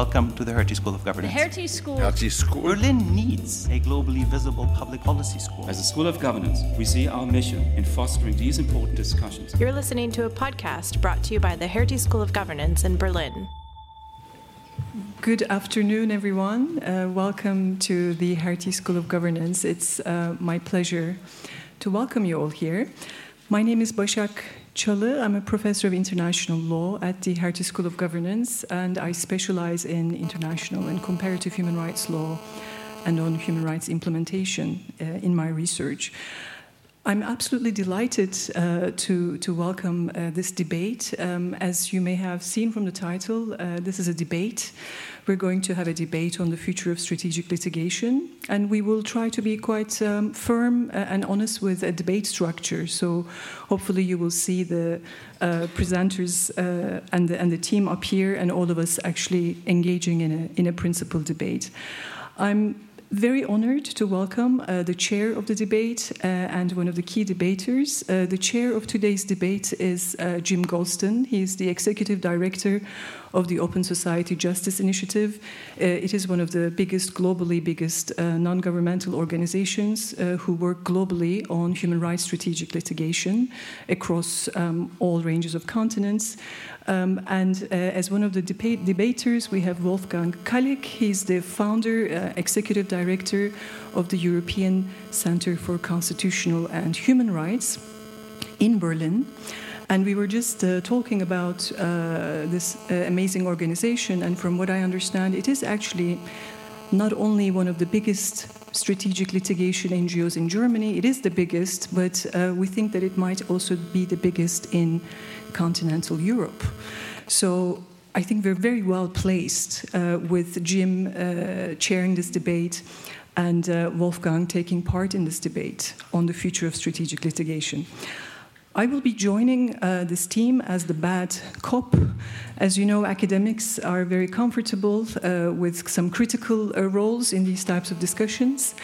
Welcome to the Hertie School of The Governance. Hertie School. Hertie School. Berlin needs a globally visible public policy school. As a School of Governance, we see our mission in fostering these important discussions. You're listening to a podcast brought to you by the Hertie School of Governance in Berlin. Good afternoon, everyone. Uh, welcome to the Hertie School of Governance. It's uh, my pleasure to welcome you all here. My name is Başak Çalı. I'm a professor of international law at the Hertie School of Governance, and I specialize in international and comparative human rights law and on human rights implementation uh, in my research. I'm absolutely delighted uh, to, to welcome uh, this debate. Um, as you may have seen from the title, uh, this is a debate. We're going to have a debate on the future of strategic litigation, and we will try to be quite um, firm uh, and honest with a debate structure. So, hopefully, you will see the uh, presenters uh, and, the, and the team up here, and all of us actually engaging in a, in a debate. I'm very honored to welcome uh, the chair of the debate uh, and one of the key debaters. Uh, the chair of today's debate is uh, Jim Goldston. He is the executive director of the Open Society Justice Initiative. Uh, it is one of the biggest, globally biggest uh, non governmental organizations who work globally on human rights strategic litigation across um, all ranges of continents. Um, and uh, as one of the deba- debaters, we have Wolfgang Kaleck. He's the founder, uh, executive director of the European Center for Constitutional and Human Rights in Berlin. And we were just uh, talking about uh, this uh, amazing organization, and from what I understand, it is actually not only one of the biggest strategic litigation NGOs in Germany, it is the biggest, but uh, we think that it might also be the biggest in continental Europe. So I think we're very well placed uh, with Jim uh, chairing this debate and uh, Wolfgang taking part in this debate on the future of strategic litigation. I will be joining uh, this team as the bad cop. As you know, academics are very comfortable uh, with some critical uh, roles in these types of discussions.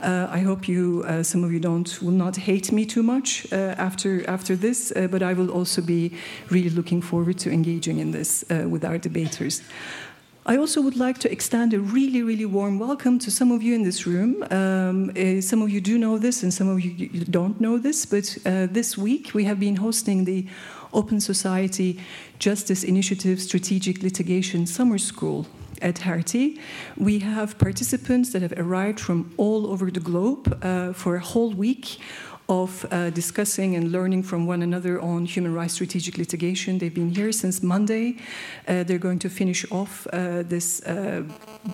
Uh, I hope you, uh, some of you, don't will not hate me too much uh, after after this, but I will also be really looking forward to engaging in this with our debaters. I also would like to extend a really, really warm welcome to some of you in this room. Um, uh, some of you do know this, and some of you don't know this, but uh, this week we have been hosting the Open Society Justice Initiative Strategic Litigation Summer School at Hertie. We have participants that have arrived from all over the globe uh, for a whole week of uh, discussing and learning from one another on human rights strategic litigation. They've been here since Monday. Uh, they're going to finish off uh, this uh,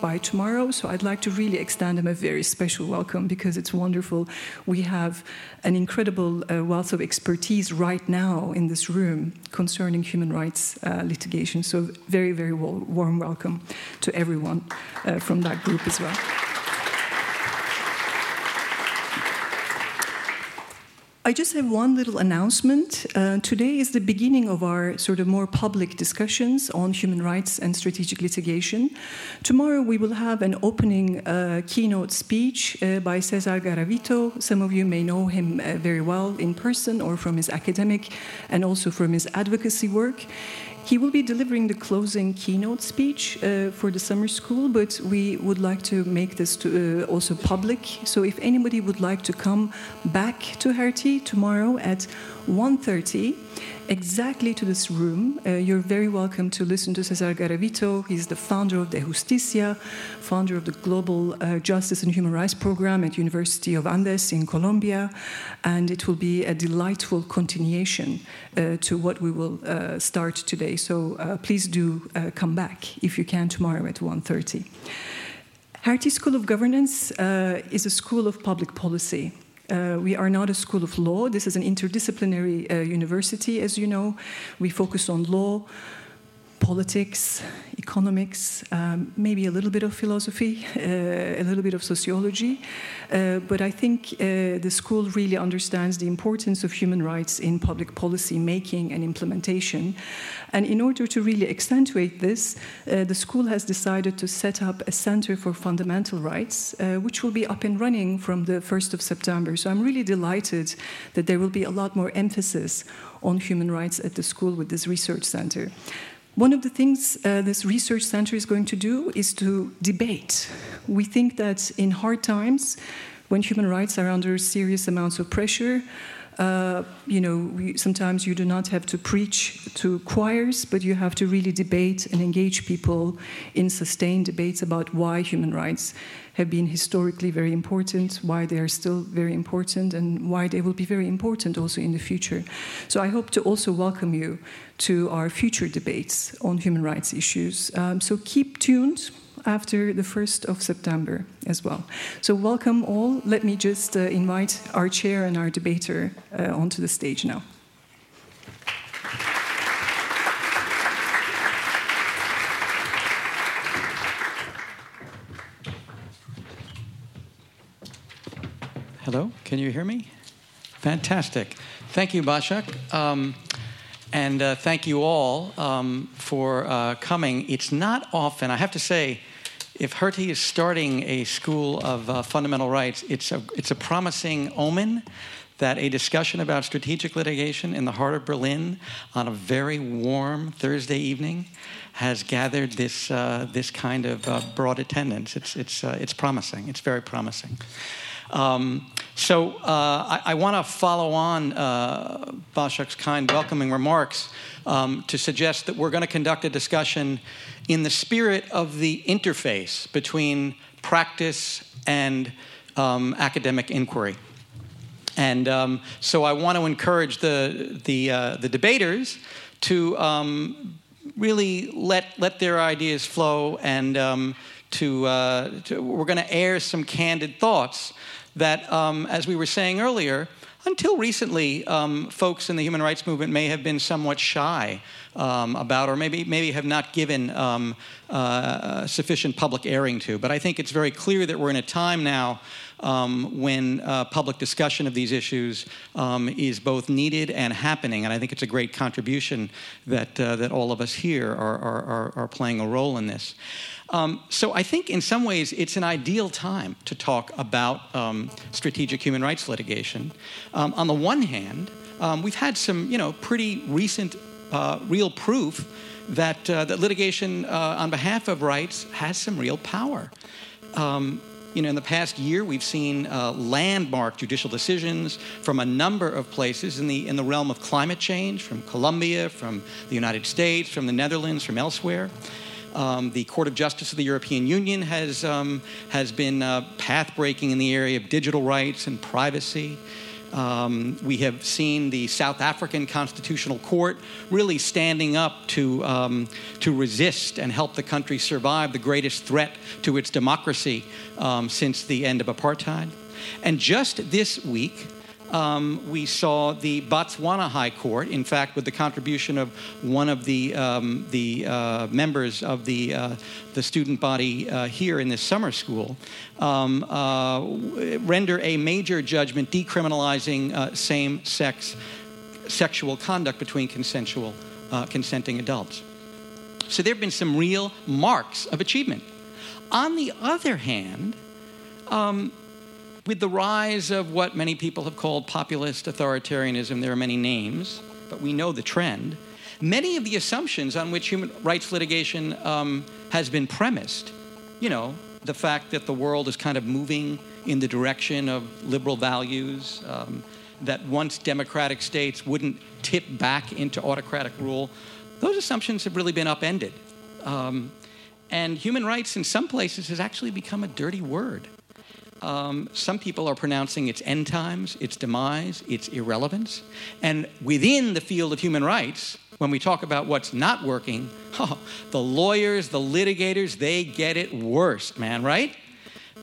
by tomorrow. So I'd like to really extend them a very special welcome because it's wonderful. We have an incredible uh, wealth of expertise right now in this room concerning human rights uh, litigation. So very, very warm welcome to everyone from that group as well. I just have one little announcement. Uh, today is the beginning of our sort of more public discussions on human rights and strategic litigation. Tomorrow we will have an opening uh, keynote speech uh, by Cesar Garavito. Some of you may know him uh, very well in person or from his academic and also from his advocacy work. He will be delivering the closing keynote speech uh, for the summer school, but we would like to make this to, uh, also public. So if anybody would like to come back to Hertie tomorrow at 1.30, exactly to this room. Uh, you're very welcome to listen to Cesar Garavito. He's the founder of Dejusticia, founder of the Global uh, Justice and Human Rights Program at University of Andes in Colombia, and it will be a delightful continuation uh, to what we will uh, start today. So uh, please do uh, come back if you can tomorrow at 1.30. Hertie School of Governance is a school of public policy. Uh, we are not a school of law. This is an interdisciplinary uh, university, as you know. We focus on law, politics, economics, um, maybe a little bit of philosophy, uh, a little bit of sociology. Uh, but I think uh, the school really understands the importance of human rights in public policy making and implementation. And in order to really accentuate this, uh, the school has decided to set up a Center for Fundamental Rights, uh, which will be up and running from the 1st of September. So I'm really delighted that there will be a lot more emphasis on human rights at the school with this research center. One of the things uh, this research center is going to do is to debate. We think that in hard times, when human rights are under serious amounts of pressure, uh, you know, we, sometimes you do not have to preach to choirs, but you have to really debate and engage people in sustained debates about why human rights have been historically very important, why they are still very important, and why they will be very important also in the future. So I hope to also welcome you to our future debates on human rights issues. Um, so keep tuned after the 1st of September as well. So, welcome all. Let me just uh, invite our chair and our debater uh, onto the stage now. Hello, can you hear me? Fantastic. Thank you, Başak. Um, and uh, thank you all um, for uh, coming. It's not often, I have to say, if Hertie is starting a school of uh, fundamental rights, it's a, it's a promising omen that a discussion about strategic litigation in the heart of Berlin on a very warm Thursday evening has gathered this, uh, this kind of uh, broad attendance. It's, it's, uh, it's promising. It's very promising. Um, so uh, I, I want to follow on uh, Başak's kind welcoming remarks um, to suggest that we're going to conduct a discussion in the spirit of the interface between practice and um, academic inquiry. And um, so I want to encourage the, the, uh, the debaters to um, really let, let their ideas flow and um, to, uh, to, we're going to air some candid thoughts that, um, as we were saying earlier, until recently, um, folks in the human rights movement may have been somewhat shy um, about, or maybe maybe have not given um, uh, sufficient public airing to. But I think it's very clear that we're in a time now um, when uh, public discussion of these issues um, is both needed and happening. And I think it's a great contribution that uh, that all of us here are, are, are playing a role in this. Um, so I think in some ways it's an ideal time to talk about um, strategic human rights litigation. Um, on the one hand, um, we've had some, you know, pretty recent uh, real proof that, uh, that litigation uh, on behalf of rights has some real power. Um, you know, in the past year, we've seen uh, landmark judicial decisions from a number of places in the in the realm of climate change, from Colombia, from the United States, from the Netherlands, from elsewhere. Um, the Court of Justice of the European Union has, um, has been uh, path breaking in the area of digital rights and privacy. Um, we have seen the South African Constitutional Court really standing up to, um, to resist and help the country survive the greatest threat to its democracy um, since the end of apartheid. And just this week, um, we saw the Botswana High Court, in fact, with the contribution of one of the, um, the uh, members of the, uh, the student body uh, here in this summer school, um, uh, render a major judgment decriminalizing uh, same sex sexual conduct between consensual, uh, consenting adults. So there have been some real marks of achievement. On the other hand, um, with the rise of what many people have called populist authoritarianism, there are many names, but we know the trend. Many of the assumptions on which human rights litigation um, has been premised, you know, the fact that the world is kind of moving in the direction of liberal values, um, that once democratic states wouldn't tip back into autocratic rule, those assumptions have really been upended. Um, and human rights in some places has actually become a dirty word. Um, some people are pronouncing its end times, its demise, its irrelevance. And within the field of human rights, when we talk about what's not working, oh, the lawyers, the litigators, they get it worse, man, right?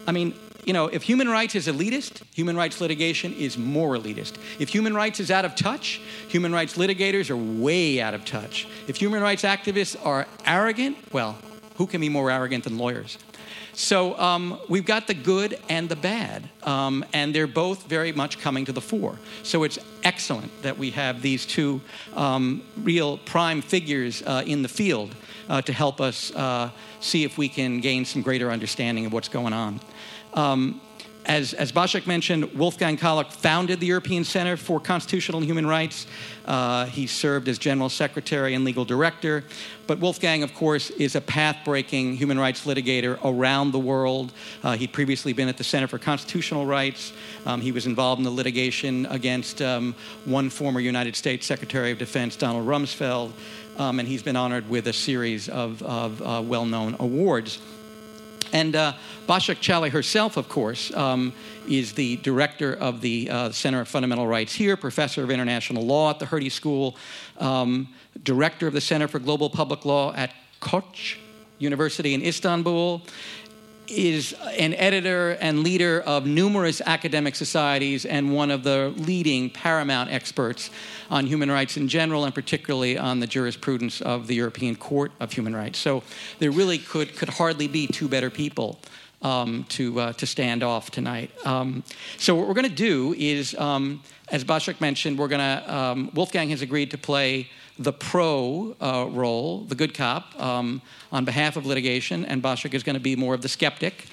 I mean, you know, if human rights is elitist, human rights litigation is more elitist. If human rights is out of touch, human rights litigators are way out of touch. If human rights activists are arrogant, well, who can be more arrogant than lawyers? So um, we've got the good and the bad, um, and they're both very much coming to the fore. So it's excellent that we have these two um, real prime figures uh, in the field uh, to help us uh, see if we can gain some greater understanding of what's going on. As, as mentioned, Wolfgang Kaleck founded the European Center for Constitutional and Human Rights. Uh, he served as general secretary and legal director. But Wolfgang, of course, is a path breaking human rights litigator around the world. Uh, he'd previously been at the Center for Constitutional Rights. Um, he was involved in the litigation against um, one former United States Secretary of Defense, Donald Rumsfeld. Um, and he's been honored with a series of, of uh, well known awards. And uh, Başak Çalı herself, of course, um, is the director of the uh, Center of Fundamental Rights here, professor of international law at the Hertie School, um, director of the Center for Global Public Law at Koç University in Istanbul, is an editor and leader of numerous academic societies and one of the leading paramount experts on human rights in general and particularly on the jurisprudence of the European Court of Human Rights. So there really could, could hardly be two better people um, to, uh, to stand off tonight. Um, so what we're going to do is, um, as Başak mentioned, we're going to, um, Wolfgang has agreed to play the pro uh, role, the good cop, um, on behalf of litigation, and Başak is going to be more of the skeptic.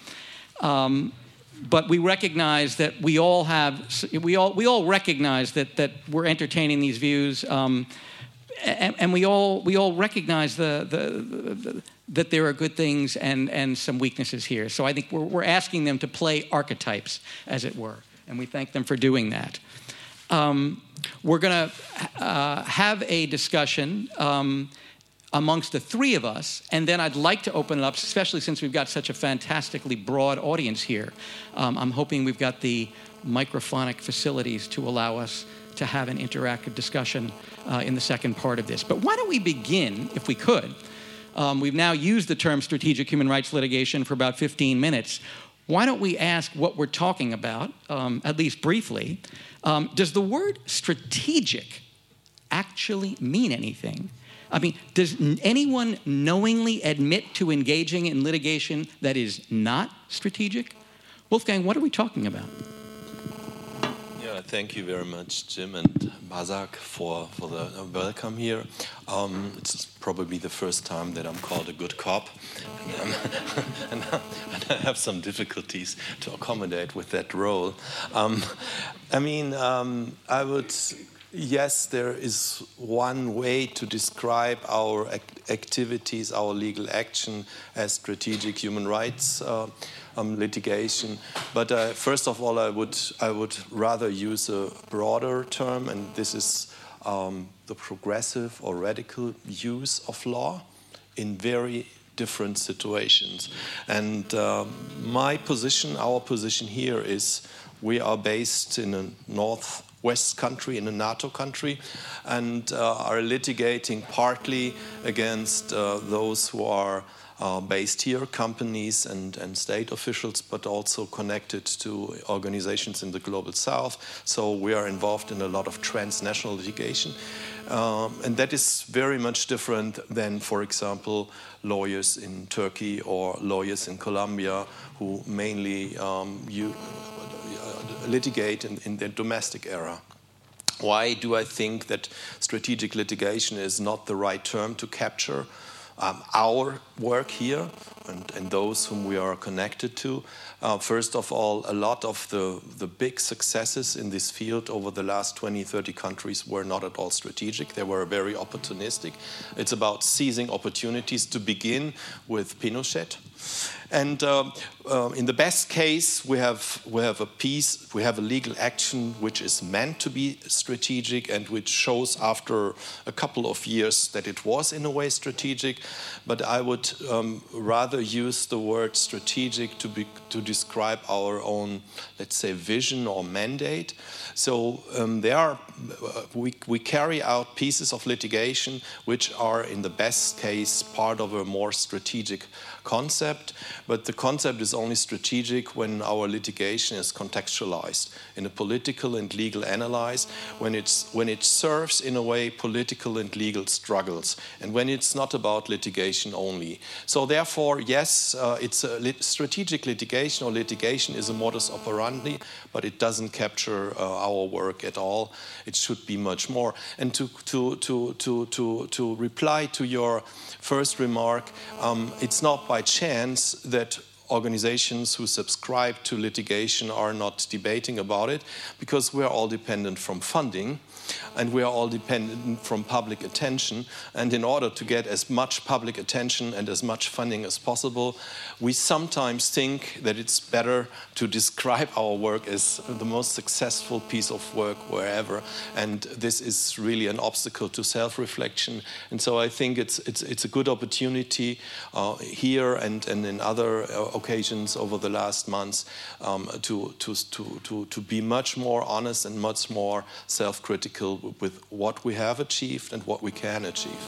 Um, but we recognize that we all have, we all, we all recognize that, that we're entertaining these views, um, and, and, we, all, we all recognize the, the, the, that there are good things and, and some weaknesses here. So I think we're, we're asking them to play archetypes, as it were, and we thank them for doing that. Um, we're going to uh, have a discussion um, amongst the three of us, and then I'd like to open it up, especially since we've got such a fantastically broad audience here. Um, I'm hoping we've got the microphonic facilities to allow us to have an interactive discussion uh, in the second part of this. But why don't we begin, if we could? Um, we've now used the term strategic human rights litigation for about 15 minutes. Why don't we ask what we're talking about, um, at least briefly? Um, does the word strategic actually mean anything? I mean, does anyone knowingly admit to engaging in litigation that is not strategic? Wolfgang, what are we talking about? Yeah, thank you very much, Jim and Başak, for, for the welcome here. Um, it's probably the first time that I'm called a good cop, and, and, and I have some difficulties to accommodate with that role. Um, I mean, um, I would yes, there is one way to describe our act activities, our legal action as strategic human rights uh, um, litigation. But uh, first of all, I would, I would rather use a broader term, and this is um, the progressive or radical use of law in very different situations. And uh, my position, our position here is we are based in a northwest country, in a NATO country, and uh, are litigating partly against uh, those who are based here, companies and, and state officials, but also connected to organizations in the global south. So we are involved in a lot of transnational litigation. Um, and that is very much different than, for example, lawyers in Turkey or lawyers in Colombia who mainly um, you, uh, litigate in, in the domestic era. Why do I think that strategic litigation is not the right term to capture um, our work here and, and, those whom we are connected to. Uh, first of all, a lot of the, the big successes in this field over the last 20, 30 countries were not at all strategic. They were very opportunistic. It's about seizing opportunities to begin with Pinochet. And uh, in the best case, we have, we have a piece, we have a legal action which is meant to be strategic and which shows after a couple of years that it was in a way strategic. But I would um, rather use the word strategic to, be, to describe our own, let's say, vision or mandate. So um, there are, uh, we, we carry out pieces of litigation which are, in the best case, part of a more strategic concept, but the concept is only strategic when our litigation is contextualized in a political and legal analysis, when, it's, when it serves in a way political and legal struggles, and when it's not about litigation only. So therefore, yes, uh, it's a lit strategic litigation or litigation is a modus operandi, but it doesn't capture uh, our work at all. It should be much more. And to, to, to, to, to, to reply to your first remark, um, it's not by chance that organizations who subscribe to litigation are not debating about it because we're all dependent from funding and we are all dependent from public attention. And in order to get as much public attention and as much funding as possible, we sometimes think that it's better to describe our work as the most successful piece of work wherever. And this is really an obstacle to self-reflection. And so I think it's it's it's a good opportunity uh, here and and in other uh, occasions over the last months um, to, to to to to be much more honest and much more self-critical with what we have achieved and what we can achieve.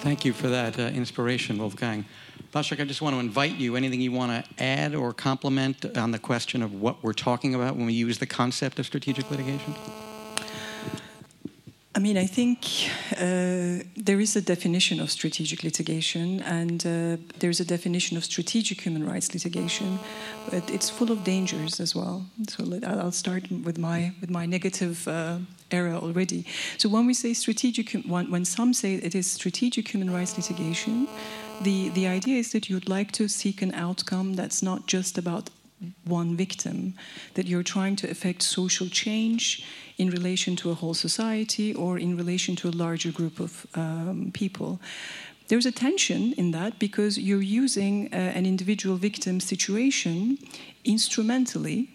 Thank you for that uh, inspiration, Wolfgang. Başak, I just want to invite you. Anything you want to add or compliment on the question of what we're talking about when we use the concept of strategic litigation? I mean, I think uh, there is a definition of strategic litigation, and uh, there's a definition of strategic human rights litigation, but it's full of dangers as well. So I'll start with my with my negative uh, era already. So when we say strategic, when, some say it is strategic human rights litigation, the the idea is that you'd like to seek an outcome that's not just about one victim, that you're trying to affect social change in relation to a whole society or in relation to a larger group of um, people. There's a tension in that because you're using uh, an individual victim situation instrumentally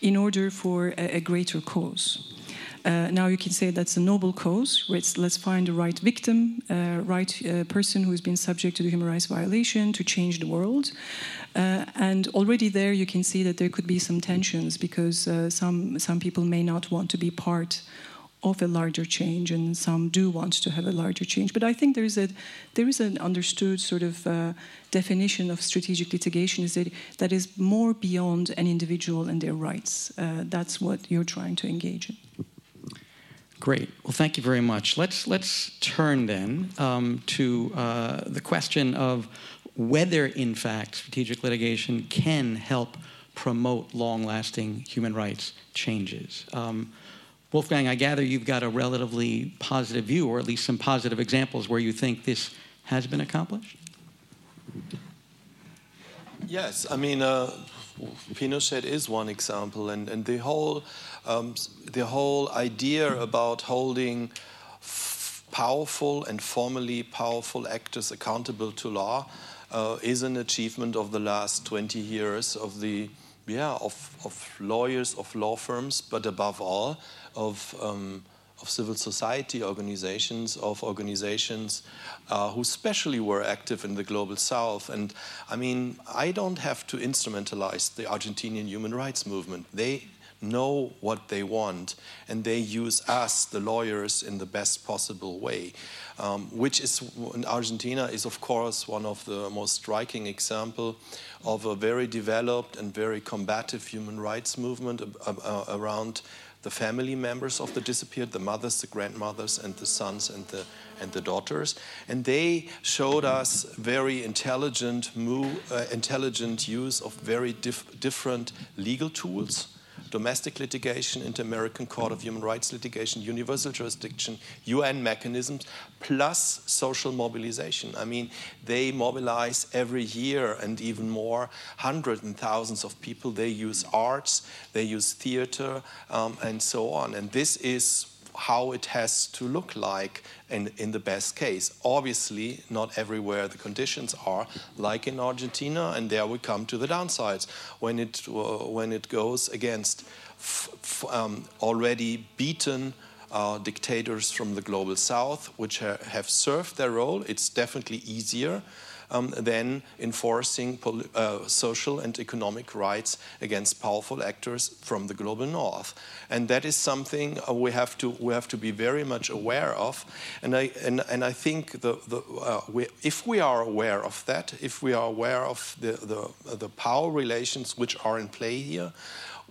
in order for a, a greater cause. Uh, now you can say that's a noble cause. let's find the right victim, uh, right uh, person who has been subject to the human rights violation to change the world. Uh, and already there you can see that there could be some tensions because uh, some some people may not want to be part of a larger change, and some do want to have a larger change. But I think there is a there is an understood sort of uh, definition of strategic litigation is that that is more beyond an individual and their rights. Uh, that's what you're trying to engage in. Great. Well, thank you very much. Let's let's turn then um, to uh, the question of whether, in fact, strategic litigation can help promote long-lasting human rights changes. Um, Wolfgang, I gather you've got a relatively positive view, or at least some positive examples where you think this has been accomplished. Yes, I mean, uh, Pinochet is one example, and, and the whole um, the whole idea about holding powerful and formally powerful actors accountable to law uh, is an achievement of the last 20 years of the yeah of, of lawyers of law firms but above all of um, of civil society organizations, of organizations uh, who especially were active in the global south. And I mean, I don't have to instrumentalize the Argentinian human rights movement. They know what they want and they use us, the lawyers, in the best possible way. Um, which is in Argentina is of course one of the most striking example of a very developed and very combative human rights movement uh, around the family members of the disappeared, the mothers, the grandmothers, and the sons and the and the daughters, and they showed us very intelligent, move, uh, intelligent use of very dif different legal tools domestic litigation, Inter-American Court of Human Rights litigation, universal jurisdiction, UN mechanisms, plus social mobilization. I mean, they mobilize every year and even more, hundreds and thousands of people. They use arts, they use theater, um, and so on. And this is how it has to look like in, in the best case. Obviously, not everywhere the conditions are like in Argentina, and there we come to the downsides when it, uh, when it goes against um, already beaten uh, dictators from the global south, which ha have served their role. It's definitely easier um, than enforcing uh, social and economic rights against powerful actors from the global north. And that is something uh, we, have to, we have to be very much aware of. And I, and, and I think the, the, uh, we, if we are aware of that, if we are aware of the, the, the power relations which are in play here,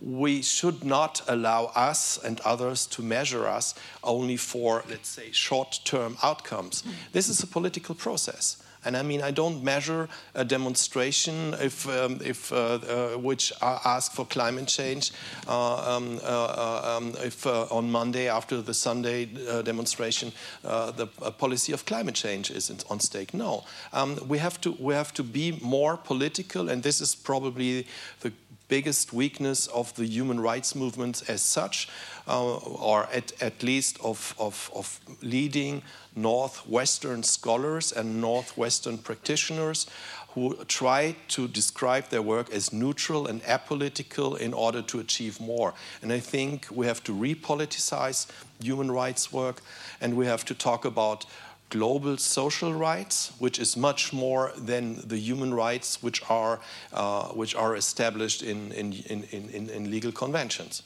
we should not allow us and others to measure us only for, let's say, short term outcomes. This is a political process. And I mean, I don't measure a demonstration if, um, if uh, uh, which ask for climate change. Uh, um, uh, um, if on Monday after the Sunday demonstration, the policy of climate change is on stake. No, um, we have to we have to be more political, and this is probably the biggest weakness of the human rights movements as such, uh, or at, at least of, of, of leading Northwestern scholars and Northwestern practitioners who try to describe their work as neutral and apolitical in order to achieve more. And I think we have to repoliticize human rights work and we have to talk about global social rights, which is much more than the human rights which are, uh, which are established in, in, in, in, in legal conventions.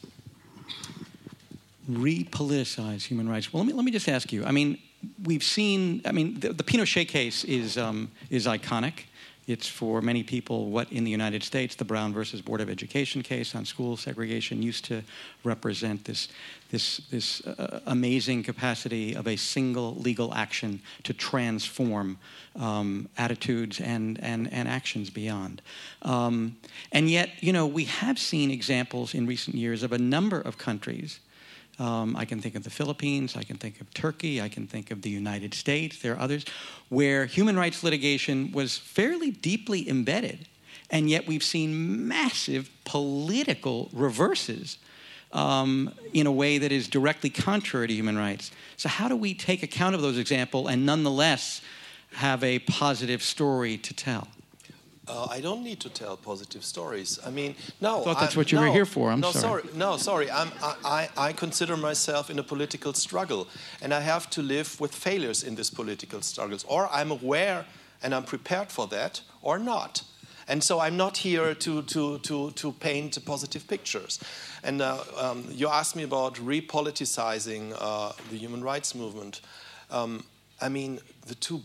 Repoliticize human rights. Well, let me, let me just ask you. I mean, we've seen, I mean, the, the Pinochet case is, um, is iconic. It's for many people what in the United States the Brown versus Board of Education case on school segregation used to represent this, this, this uh, amazing capacity of a single legal action to transform um, attitudes and, and, and actions beyond. Um, and yet, you know, we have seen examples in recent years of a number of countries um, I can think of the Philippines, I can think of Turkey, I can think of the United States, there are others, where human rights litigation was fairly deeply embedded, and yet we've seen massive political reverses um, in a way that is directly contrary to human rights. So, how do we take account of those examples and nonetheless have a positive story to tell? Uh, I don't need to tell positive stories. I mean, no. I thought that's I'm, what you no, were here for. I'm no, sorry. sorry. No, sorry. I'm, I, I consider myself in a political struggle, and I have to live with failures in these political struggles. Or I'm aware and I'm prepared for that, or not. And so I'm not here to, to, to, to paint positive pictures. And uh, um, you asked me about repoliticizing uh, the human rights movement. Um, I mean, the two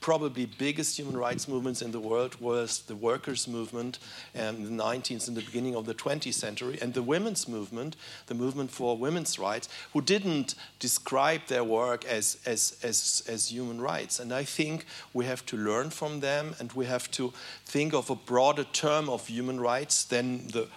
probably biggest human rights movements in the world was the workers' movement in the 19th and the beginning of the 20th century, and the women's movement, the movement for women's rights, who didn't describe their work as, as, as, as human rights. And I think we have to learn from them, and we have to think of a broader term of human rights than the,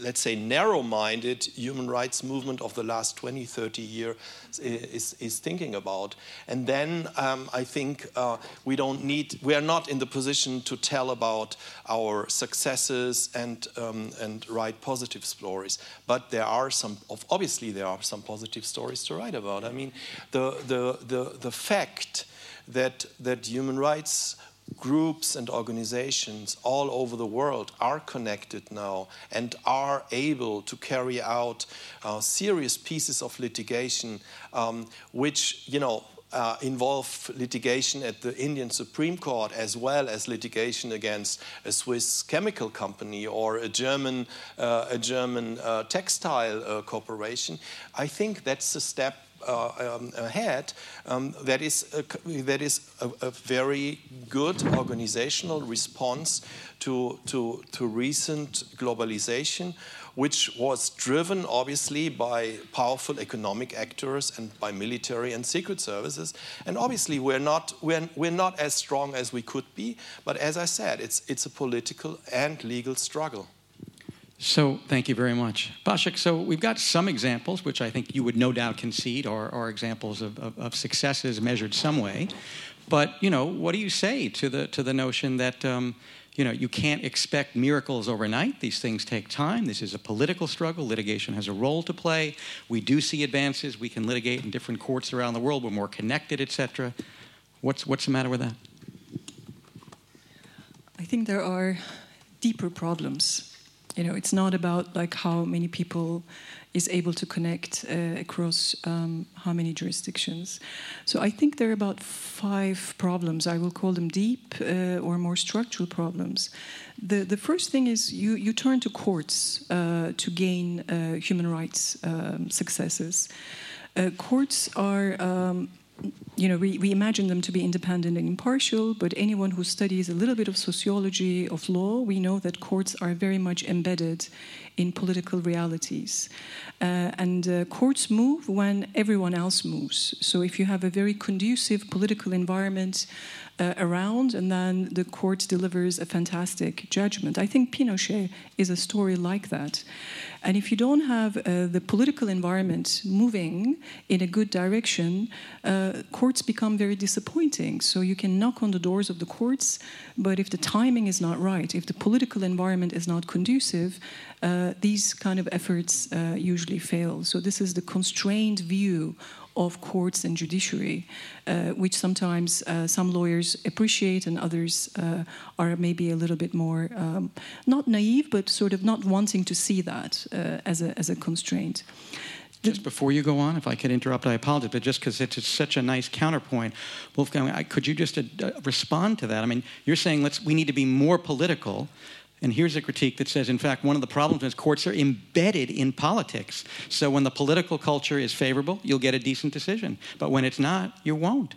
let's say, narrow minded human rights movement of the last 20, 30 years is, is thinking about. And then um, I think uh, we don't need, we are not in the position to tell about our successes and, um, and write positive stories. But there are some, obviously, there are some positive stories to write about. I mean, the, the, the, the fact that, that human rights groups and organizations all over the world are connected now and are able to carry out uh, serious pieces of litigation, um, which, you know, uh, involve litigation at the Indian Supreme Court as well as litigation against a Swiss chemical company or a German, uh, a German uh, textile uh, corporation. I think that's a step uh, um, ahead, um, that is, a, that is a, a, very good organizational response to, to, to recent globalization, which was driven obviously by powerful economic actors and by military and secret services. And obviously, we're not, we're, we're not as strong as we could be, but as I said, it's, it's a political and legal struggle. So, thank you very much. Başak, so we've got some examples, which I think you would no doubt concede are, are examples of, of, of, successes measured some way. But, you know, what do you say to the, to the notion that, um, you know, you can't expect miracles overnight? These things take time. This is a political struggle. Litigation has a role to play. We do see advances. We can litigate in different courts around the world. We're more connected, et cetera. What's, what's the matter with that? I think there are deeper problems you know it's not about like how many people is able to connect uh, across um, how many jurisdictions. So i think there are about five problems. I will call them deep uh, or more structural problems. The, the first thing is you, you turn to courts uh, to gain uh, human rights um, successes. Uh, courts are um, you know, we, we imagine them to be independent and impartial, but anyone who studies a little bit of sociology of law, we know that courts are very much embedded in political realities. Uh, and uh, courts move when everyone else moves. So if you have a very conducive political environment, uh, around, and then the court delivers a fantastic judgment. I think Pinochet is a story like that. And if you don't have uh, the political environment moving in a good direction, uh, courts become very disappointing. So you can knock on the doors of the courts, but if the timing is not right, if the political environment is not conducive, uh, these kind of efforts uh, usually fail. So this is the constrained view of courts and judiciary, uh, which sometimes uh, some lawyers appreciate and others uh, are maybe a little bit more um, not naive, but sort of not wanting to see that uh, as, a, as a constraint. Just before you go on, if I could interrupt, I apologize, but just because it's such a nice counterpoint, Wolfgang, could you just uh, respond to that? I mean, you're saying let's we need to be more political, and here's a critique that says, in fact, one of the problems is courts are embedded in politics. So when the political culture is favorable, you'll get a decent decision. But when it's not, you won't.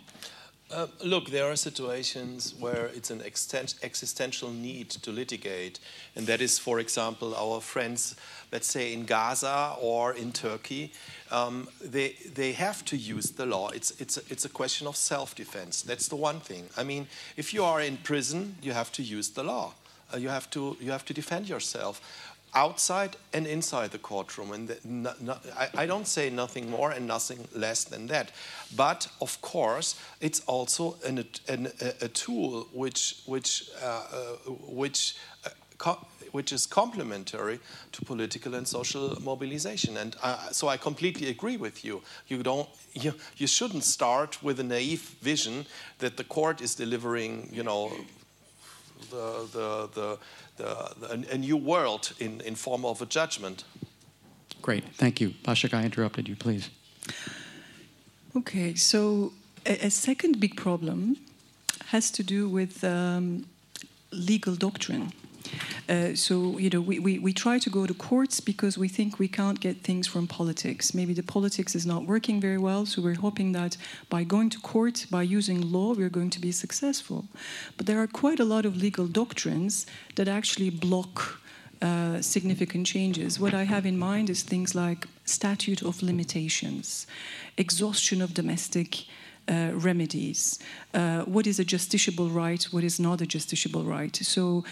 Uh, look, there are situations where it's an existential need to litigate, and that is, for example, our friends, let's say in Gaza or in Turkey, um, they, they have to use the law. It's, it's, a, it's a question of self defense. That's the one thing. I mean, if you are in prison, you have to use the law. Uh, you have to you have to defend yourself outside and inside the courtroom. And the, no, no, I, I, don't say nothing more and nothing less than that. But of course, it's also an, an, a, a, tool which which uh, uh, which. Uh, which is complementary to political and social mobilization, and uh, so I completely agree with you. You don't, you, you shouldn't start with a naive vision that the court is delivering, you know, the, the, the, the, a new world in, in form of a judgment. Great, thank you. Başak, I interrupted you, please. Okay, so a, a second big problem has to do with um, legal doctrine. Uh, so, you know, we, we, we try to go to courts because we think we can't get things from politics. Maybe the politics is not working very well, so we're hoping that by going to court, by using law, we're going to be successful. But there are quite a lot of legal doctrines that actually block uh, significant changes. What I have in mind is things like statute of limitations, exhaustion of domestic uh, remedies, uh, what is a justiciable right, what is not a justiciable right. So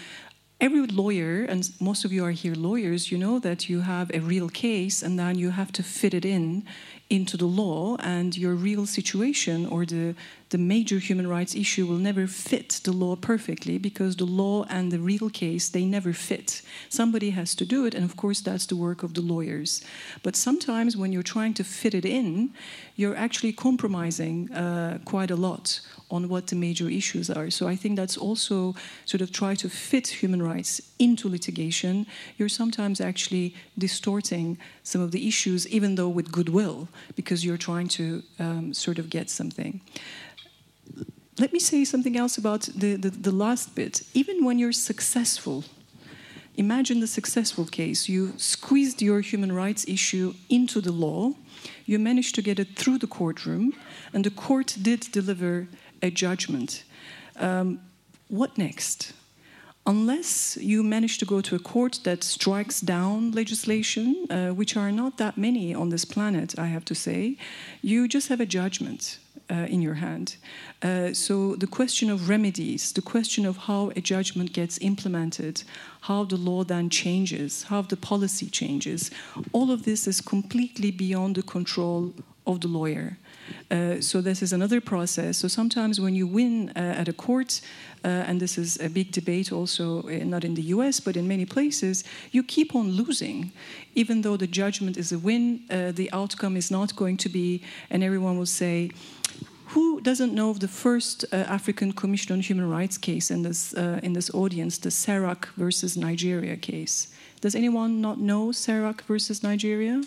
every lawyer, and most of you are here lawyers, you know that you have a real case and then you have to fit it in into the law, and your real situation or the, the major human rights issue will never fit the law perfectly because the law and the real case they never fit. Somebody has to do it, and of course that's the work of the lawyers. But sometimes when you're trying to fit it in, you're actually compromising uh, quite a lot on what the major issues are. So I think that's also sort of try to fit human rights into litigation. You're sometimes actually distorting some of the issues, even though with goodwill, because you're trying to um, sort of get something. Let me say something else about the, the, the last bit. Even when you're successful, imagine the successful case. You squeezed your human rights issue into the law, you managed to get it through the courtroom, and the court did deliver a judgment. Um, what next? Unless you manage to go to a court that strikes down legislation, uh, which are not that many on this planet, I have to say, you just have a judgment. Uh, in your hand. Uh, so, the question of remedies, the question of how a judgment gets implemented, how the law then changes, how the policy changes, all of this is completely beyond the control of the lawyer. Uh, so this is another process. So sometimes when you win uh, at a court, uh, and this is a big debate also, uh, not in the U.S. but in many places, you keep on losing, even though the judgment is a win. Uh, the outcome is not going to be, and everyone will say. Who doesn't know of the first African Commission on Human Rights case in this in this audience, the Serac versus Nigeria case? Does anyone not know Serac versus Nigeria?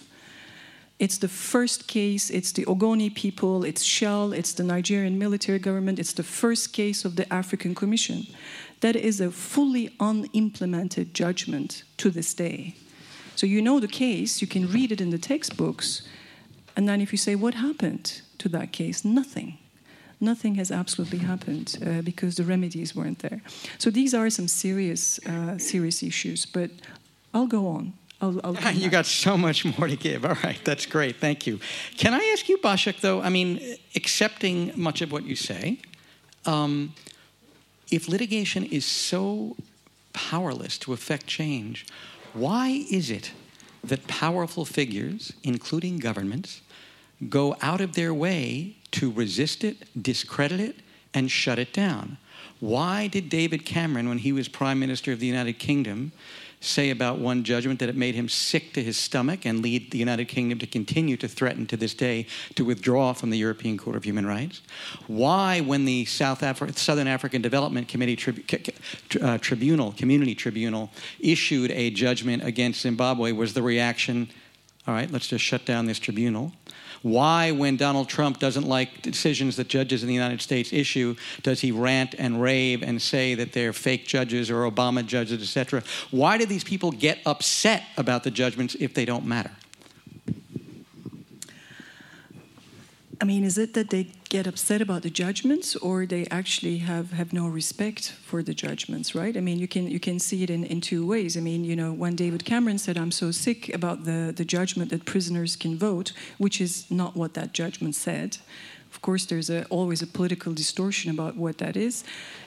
It's the first case, it's the Ogoni people, it's Shell, it's the Nigerian military government, it's the first case of the African Commission. That is a fully unimplemented judgment to this day. So you know the case, you can read it in the textbooks, and then if you say, What happened to that case? Nothing. Nothing has absolutely happened uh, because the remedies weren't there. So these are some serious, uh, serious issues, but I'll go on. I'll, I'll you got so much more to give. All right, that's great. Thank you. Can I ask you, Başak, though? I mean, accepting much of what you say, um, if litigation is so powerless to affect change, why is it that powerful figures, including governments, go out of their way to resist it, discredit it, and shut it down? Why did David Cameron, when he was Prime Minister of the United Kingdom, say about one judgment that it made him sick to his stomach and lead the United Kingdom to continue to threaten to this day to withdraw from the European Court of Human Rights? Why, when the South Afri- Southern African Development Committee uh, Tribunal, Community Tribunal, issued a judgment against Zimbabwe, was the reaction, all right, let's just shut down this tribunal? Why, when Donald Trump doesn't like decisions that judges in the United States issue, does he rant and rave and say that they're fake judges or Obama judges, etc.? Why do these people get upset about the judgments if they don't matter? I mean, is it that they get upset about the judgments, or they actually have, have no respect for the judgments, right? I mean, you can you can see it in, in two ways. I mean, you know, when David Cameron said, "I'm so sick about the the judgment that prisoners can vote," which is not what that judgment said. Of course, there's a, always a political distortion about what that is.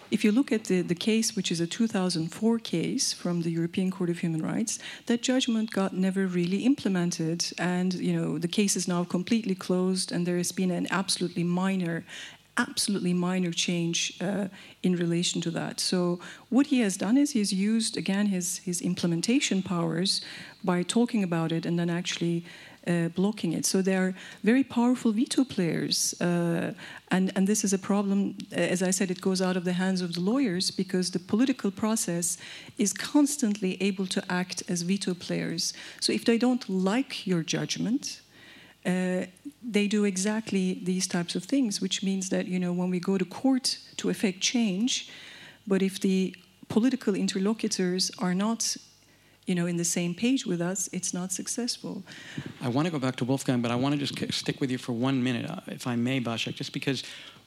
If you look at the, the case, which is a 2004 case from the European Court of Human Rights, that judgment got never really implemented, and you know the case is now completely closed, and there has been an absolutely minor absolutely minor change uh, in relation to that. So what he has done is he's used again his his implementation powers by talking about it and then actually uh, blocking it. So they are very powerful veto players. Uh, and, and this is a problem, as I said, it goes out of the hands of the lawyers because the political process is constantly able to act as veto players. So if they don't like your judgment, uh, they do exactly these types of things, which means that you know when we go to court to effect change, but if the political interlocutors are not you know, in the same page with us, it's not successful. I want to go back to Wolfgang, but I want to just stick with you for one minute, uh, if I may, Başak, just because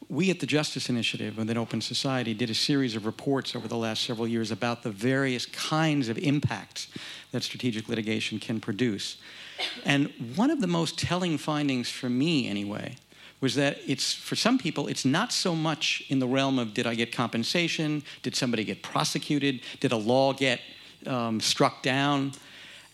we at the Justice Initiative and at Open Society did a series of reports over the last several years about the various kinds of impacts that strategic litigation can produce. And one of the most telling findings for me, anyway, was that it's for some people it's not so much in the realm of did I get compensation, did somebody get prosecuted, did a law get um, struck down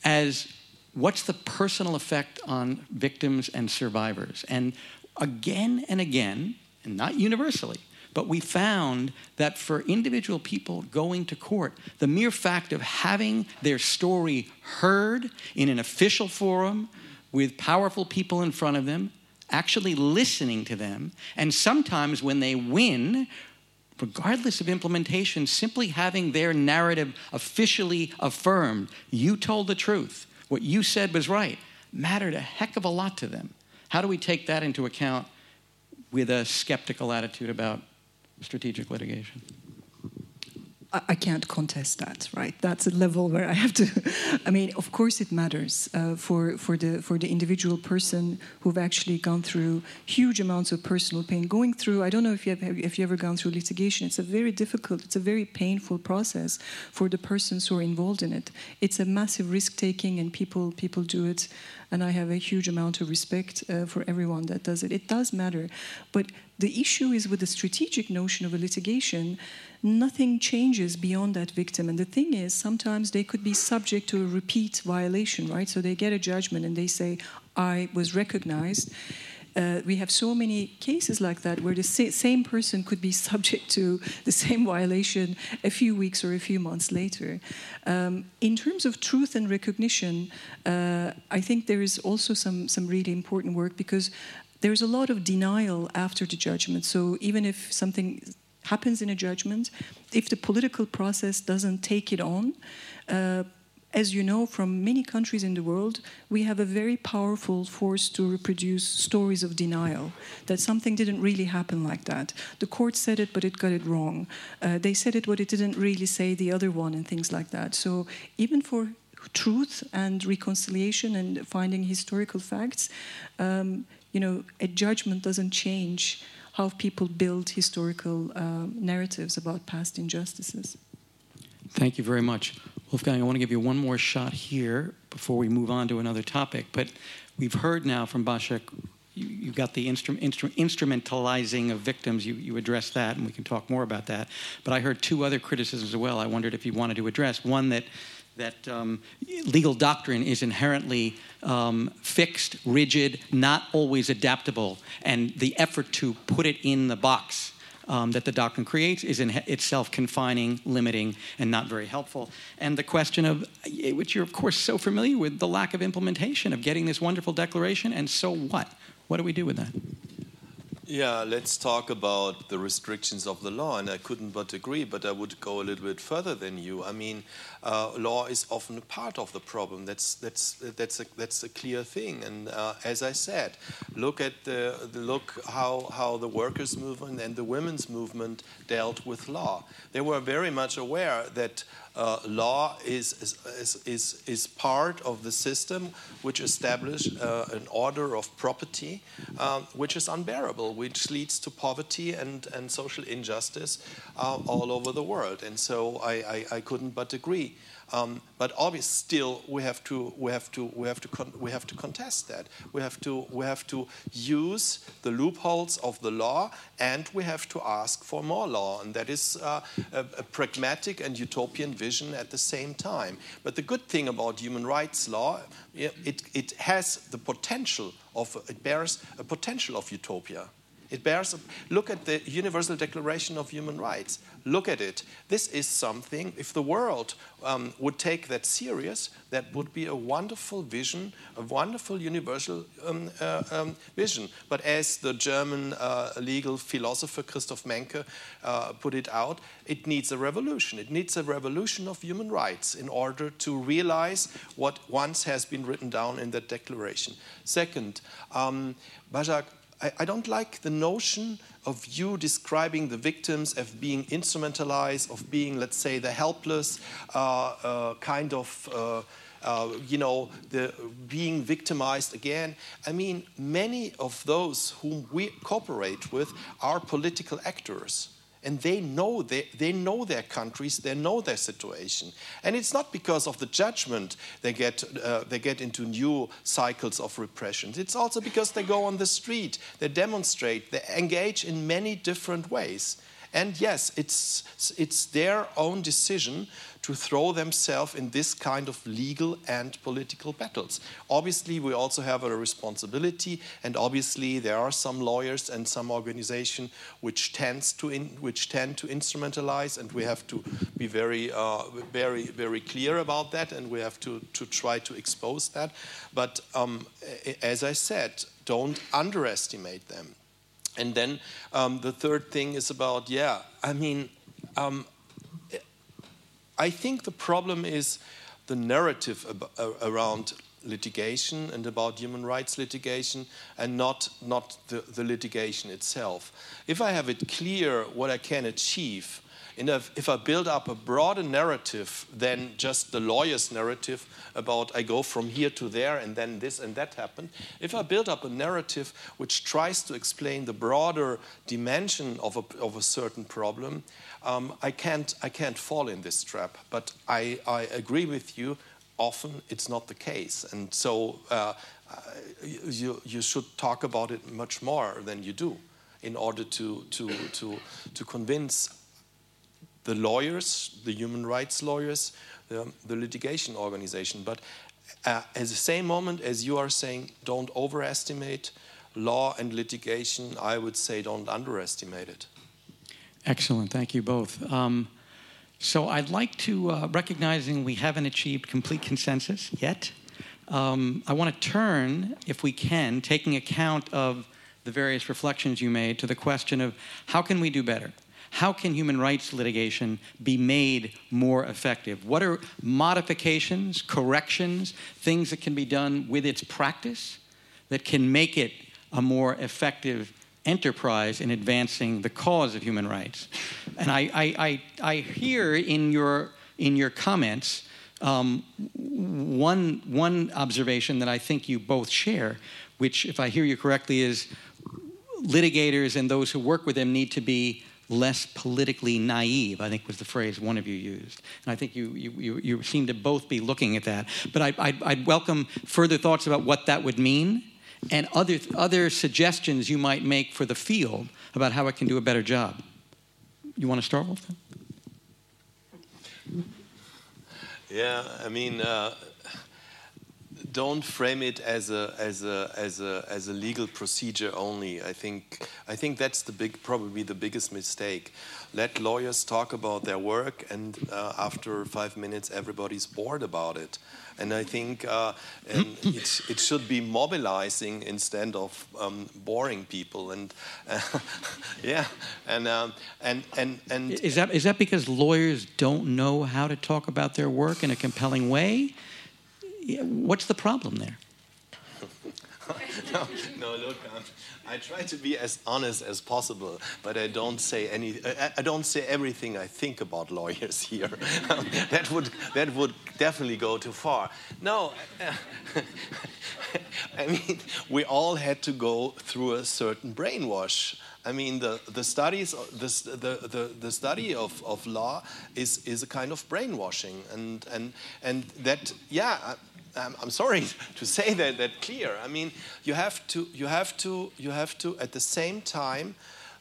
as what's the personal effect on victims and survivors. And again and again, and not universally, but we found that for individual people going to court, the mere fact of having their story heard in an official forum with powerful people in front of them, actually listening to them, and sometimes when they win, regardless of implementation, simply having their narrative officially affirmed, you told the truth, what you said was right, mattered a heck of a lot to them. How do we take that into account with a skeptical attitude about strategic litigation? I can't contest that, right? That's a level where I have to. I mean, of course, it matters uh, for for the for the individual person who've actually gone through huge amounts of personal pain. Going through, I don't know if you have if you ever gone through litigation. It's a very difficult, it's a very painful process for the persons who are involved in it. It's a massive risk taking, and people people do it. And I have a huge amount of respect uh, for everyone that does it. It does matter, but the issue is with the strategic notion of a litigation nothing changes beyond that victim. And the thing is, sometimes they could be subject to a repeat violation, right? So they get a judgment and they say, I was recognized. Uh, we have so many cases like that where the sa- same person could be subject to the same violation a few weeks or a few months later. Um, in terms of truth and recognition, uh, I think there is also some, some really important work because there's a lot of denial after the judgment. So even if something happens in a judgment, if the political process doesn't take it on, uh, as you know from many countries in the world, we have a very powerful force to reproduce stories of denial that something didn't really happen like that. The court said it, but it got it wrong. Uh, they said it, but it didn't really say the other one, and things like that. So even for truth and reconciliation and finding historical facts, um, you know, a judgment doesn't change how people build historical uh, narratives about past injustices. Thank you very much. Wolfgang, I want to give you one more shot here before we move on to another topic. But we've heard now from Başak, you, you got the instru- instru- instrumentalizing of victims. You, you addressed that, and we can talk more about that. But I heard two other criticisms as well. I wondered if you wanted to address one that that um, legal doctrine is inherently um, fixed, rigid, not always adaptable, and the effort to put it in the box um, that the doctrine creates is in itself confining, limiting, and not very helpful. And the question of, which you're of course so familiar with, the lack of implementation of getting this wonderful declaration, and so what? What do we do with that? Yeah, let's talk about the restrictions of the law. And I couldn't but agree, but I would go a little bit further than you. I mean, uh, law is often a part of the problem. That's, that's, that's, a, that's a clear thing. And uh, as I said, look at the, the, look how, how the workers' movement and the women's movement dealt with law. They were very much aware that uh, law is, is, is, is part of the system which establishes uh, an order of property um, which is unbearable, which leads to poverty and, and social injustice uh, all over the world. And so I, I, I couldn't but agree. Um, but obviously, still, we have to we have to we have to we have to contest that. We have to we have to use the loopholes of the law, and we have to ask for more law, and that is uh, a, a, pragmatic and utopian vision at the same time. But the good thing about human rights law, it it has the potential of it bears a potential of utopia. It bears, a, look at the Universal Declaration of Human Rights. Look at it. This is something, if the world um, would take that serious, that would be a wonderful vision, a wonderful universal um, uh, um, vision. But as the German uh, legal philosopher Christoph Menke uh, put it out, it needs a revolution. It needs a revolution of human rights in order to realize what once has been written down in that declaration. Second, um, Başak I, I don't like the notion of you describing the victims as being instrumentalized, of being, let's say, the helpless uh, uh, kind of. Uh, uh, you know, the being victimized again. I mean, many of those whom we cooperate with are political actors and they know they, they know their countries they know their situation. And it's not because of the judgment they get uh, they get into new cycles of repression. It's also because they go on the street they demonstrate they engage in many different ways. And yes, it's, it's their own decision to throw themselves in this kind of legal and political battles. Obviously, we also have a responsibility, and obviously, there are some lawyers and some organizations which to which tend to instrumentalize, and we have to be very, uh, very, very clear about that, and we have to, to try to expose that. But um, as I said, don't underestimate them. And then um, the third thing is about, yeah, I mean, um, I think the problem is the narrative around litigation and about human rights litigation and not, not the, the litigation itself. If I have it clear what I can achieve, and if, if I build up a broader narrative than just the lawyer's narrative about I go from here to there and then this and that happened, if I build up a narrative which tries to explain the broader dimension of a, of a certain problem, um, I, can't, I can't fall in this trap. But I, I agree with you, often it's not the case. And so uh, you, you should talk about it much more than you do in order to, to, to, to convince the lawyers, the human rights lawyers, the, the litigation organization. But uh, at the same moment as you are saying, don't overestimate law and litigation, I would say don't underestimate it. Excellent. Thank you both. Um, so I'd like to, uh, recognizing we haven't achieved complete consensus yet, um, I want to turn, if we can, taking account of the various reflections you made, to the question of how can we do better? how can human rights litigation be made more effective? What are modifications, corrections, things that can be done with its practice that can make it a more effective enterprise in advancing the cause of human rights? And I, I, I, I hear in your, in your comments um, one, one observation that I think you both share, which, if I hear you correctly, is litigators and those who work with them need to be less politically naive, I think was the phrase one of you used. And I think you, you, you seem to both be looking at that. But I, I'd welcome further thoughts about what that would mean and other, other suggestions you might make for the field about how it can do a better job. You want to start with that? Yeah, I mean, uh, don't frame it as a as a as a as a legal procedure only. I think I think that's the big probably the biggest mistake. Let lawyers talk about their work, and uh, after five minutes, everybody's bored about it. And I think uh, and it, it should be mobilizing instead of um, boring people. And uh, yeah, and um, and and and is that is that because lawyers don't know how to talk about their work in a compelling way? What's the problem there? no, no, look, um, I try to be as honest as possible, but I don't say any. I, don't say everything I think about lawyers here. that would that would definitely go too far. No, I mean we all had to go through a certain brainwash. I mean, the, the studies, the, the, the, the, study of, of law is, is a kind of brainwashing. And, and, and that, yeah, I'm, I'm sorry to say that, that clear. I mean, you have to, you have to, you have to at the same time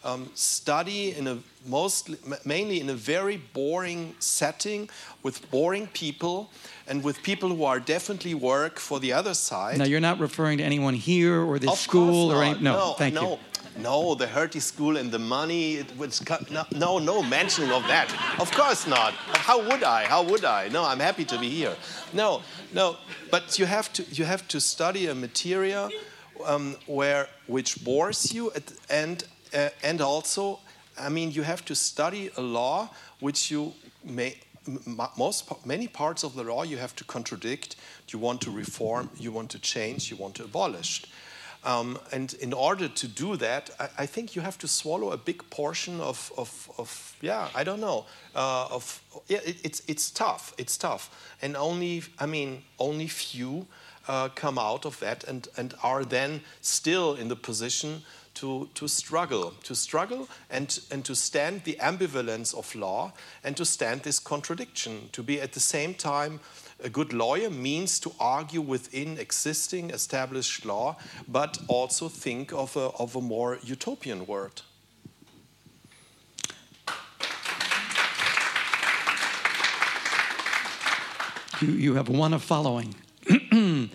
um, study in a mostly, mainly in a very boring setting with boring people and with people who are definitely work for the other side. Now, you're not referring to anyone here or this of school or any, no, no, thank no. you. No, the Hertie School and the money, it was no, no, no mention of that. Of course not. How would I? How would I? No, I'm happy to be here. No, no, but you have to, you have to study a material um, where, which bores you at, and, uh, and also, I mean, you have to study a law which you may, most many parts of the law you have to contradict you want to reform you want to change you want to abolish um, and in order to do that, I, I, think you have to swallow a big portion of, of, of yeah, I don't know, uh, of yeah, it, it's it's tough. It's tough, and only I mean only few uh, come out of that and and are then still in the position to, to struggle, to struggle and, and to stand the ambivalence of law and to stand this contradiction, to be at the same time a good lawyer means to argue within existing established law, but also think of a, of a more utopian world. You, you have one of following.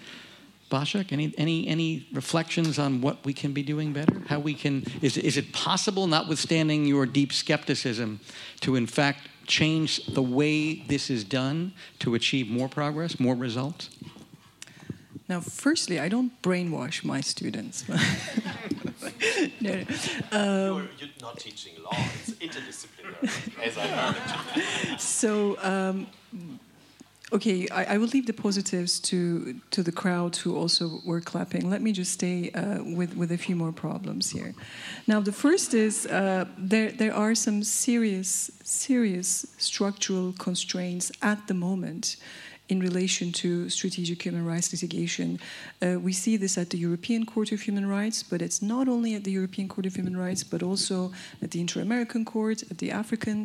Başak, any, any, any reflections on what we can be doing better? How we can, is, is it possible, notwithstanding your deep skepticism, to in fact change the way this is done to achieve more progress, more results? Now, firstly, I don't brainwash my students. no, no. Um, you're, you're, not teaching law, it's interdisciplinary, as I heard. So, um, Okay, I, I, will leave the positives to to the crowd who also were clapping. Let me just stay uh, with with a few more problems here. Now, the first is uh, there there are some serious serious structural constraints at the moment in relation to strategic human rights litigation. Uh, we see this at the European Court of Human Rights, but it's not only at the European Court of Human Rights, but also at the Inter American Court, at the African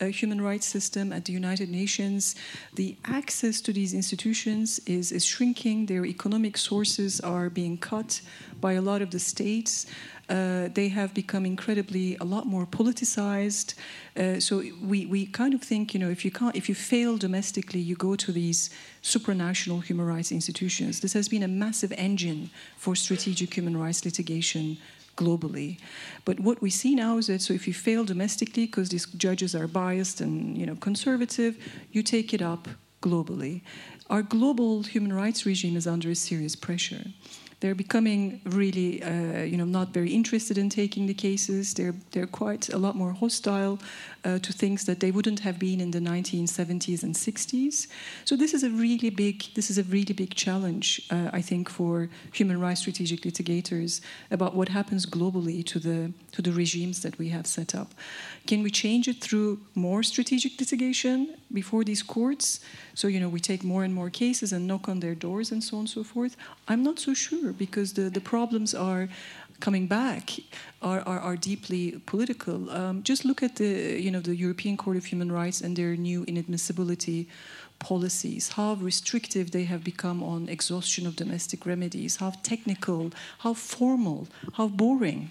uh, human rights system, at the United Nations. The access to these institutions is, is shrinking, their economic sources are being cut by a lot of the states. Uh, they have become incredibly a lot more politicized. Uh, so we, we kind of think, you know, if you can't, if you fail domestically, you go to these supranational human rights institutions. This has been a massive engine for strategic human rights litigation globally. But what we see now is that so if you fail domestically because these judges are biased and you know conservative, you take it up globally. Our global human rights regime is under serious pressure they're becoming really, uh, you know, not very interested in taking the cases. They're they're quite a lot more hostile uh, to things that they wouldn't have been in the 1970s and 60s. So this is a really big this is a really big challenge, uh, I think, for human rights strategic litigators about what happens globally to the to the regimes that we have set up. Can we change it through more strategic litigation before these courts? So, you know, we take more and more cases and knock on their doors and so on and so forth. I'm not so sure because the, the problems are coming back are, are, are deeply political. Um, just look at the, you know, the European Court of Human Rights and their new inadmissibility policies, how restrictive they have become on exhaustion of domestic remedies, how technical, how formal, how boring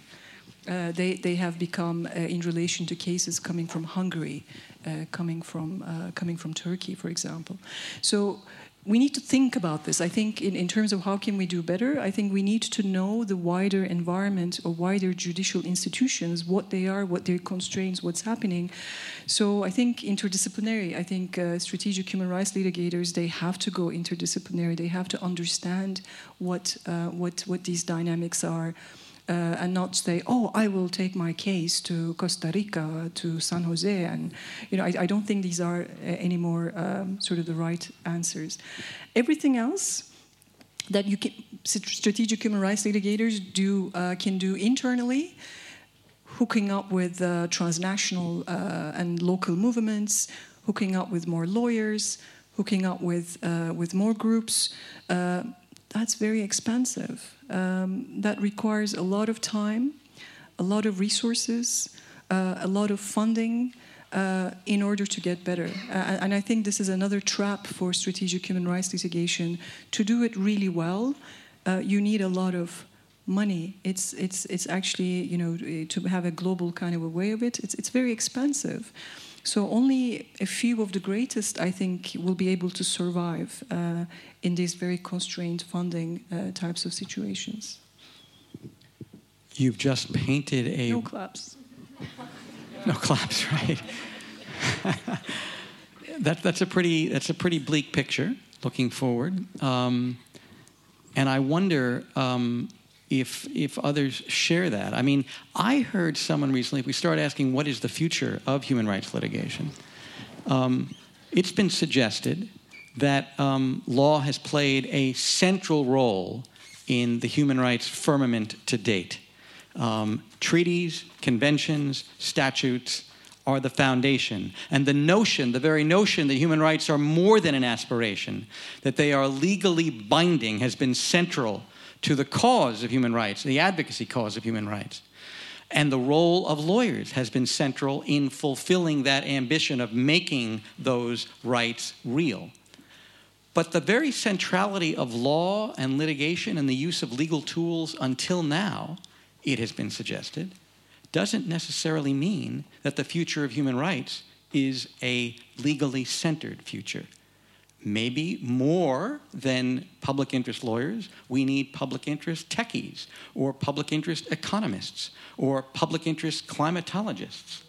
uh, they, they have become uh, in relation to cases coming from Hungary, uh, coming, from, uh, coming from Turkey, for example. So we need to think about this. I think, in, in terms of how can we do better, I think we need to know the wider environment or wider judicial institutions, what they are, what their constraints, what's happening. So I think interdisciplinary. I think uh, strategic human rights litigators they have to go interdisciplinary. They have to understand what uh, what what these dynamics are uh, and not say, "Oh, I will take my case to Costa Rica, to San Jose," and you know, I, I don't think these are uh, anymore um, sort of the right answers. Everything else that you can, strategic human rights litigators do uh, can do internally, hooking up with uh, transnational uh, and local movements, hooking up with more lawyers, hooking up with uh, with more groups. That's very expensive um, that requires a lot of time, a lot of resources, uh, a lot of funding. Uh, in order to get better. Uh, and I think this is another trap for strategic human rights litigation. To do it really well, uh, you need a lot of money. It's, it's, it's actually, you know, to have a global kind of a way of it, it's, it's very expensive. So only a few of the greatest, I think, will be able to survive uh, in these very constrained funding uh, types of situations. You've just painted a. No claps. No claps, right? that, that's a pretty that's a pretty bleak picture looking forward, um, and I wonder um, if if others share that. I mean, I heard someone recently. If we start asking what is the future of human rights litigation, um, it's been suggested that um, law has played a central role in the human rights firmament to date. Um, treaties, conventions, statutes are the foundation. And the notion, the very notion that human rights are more than an aspiration, that they are legally binding, has been central to the cause of human rights, the advocacy cause of human rights. And the role of lawyers has been central in fulfilling that ambition of making those rights real. But the very centrality of law and litigation and the use of legal tools until now, it has been suggested, doesn't necessarily mean that the future of human rights is a legally centered future. Maybe more than public interest lawyers, we need public interest techies, or public interest economists, or public interest climatologists.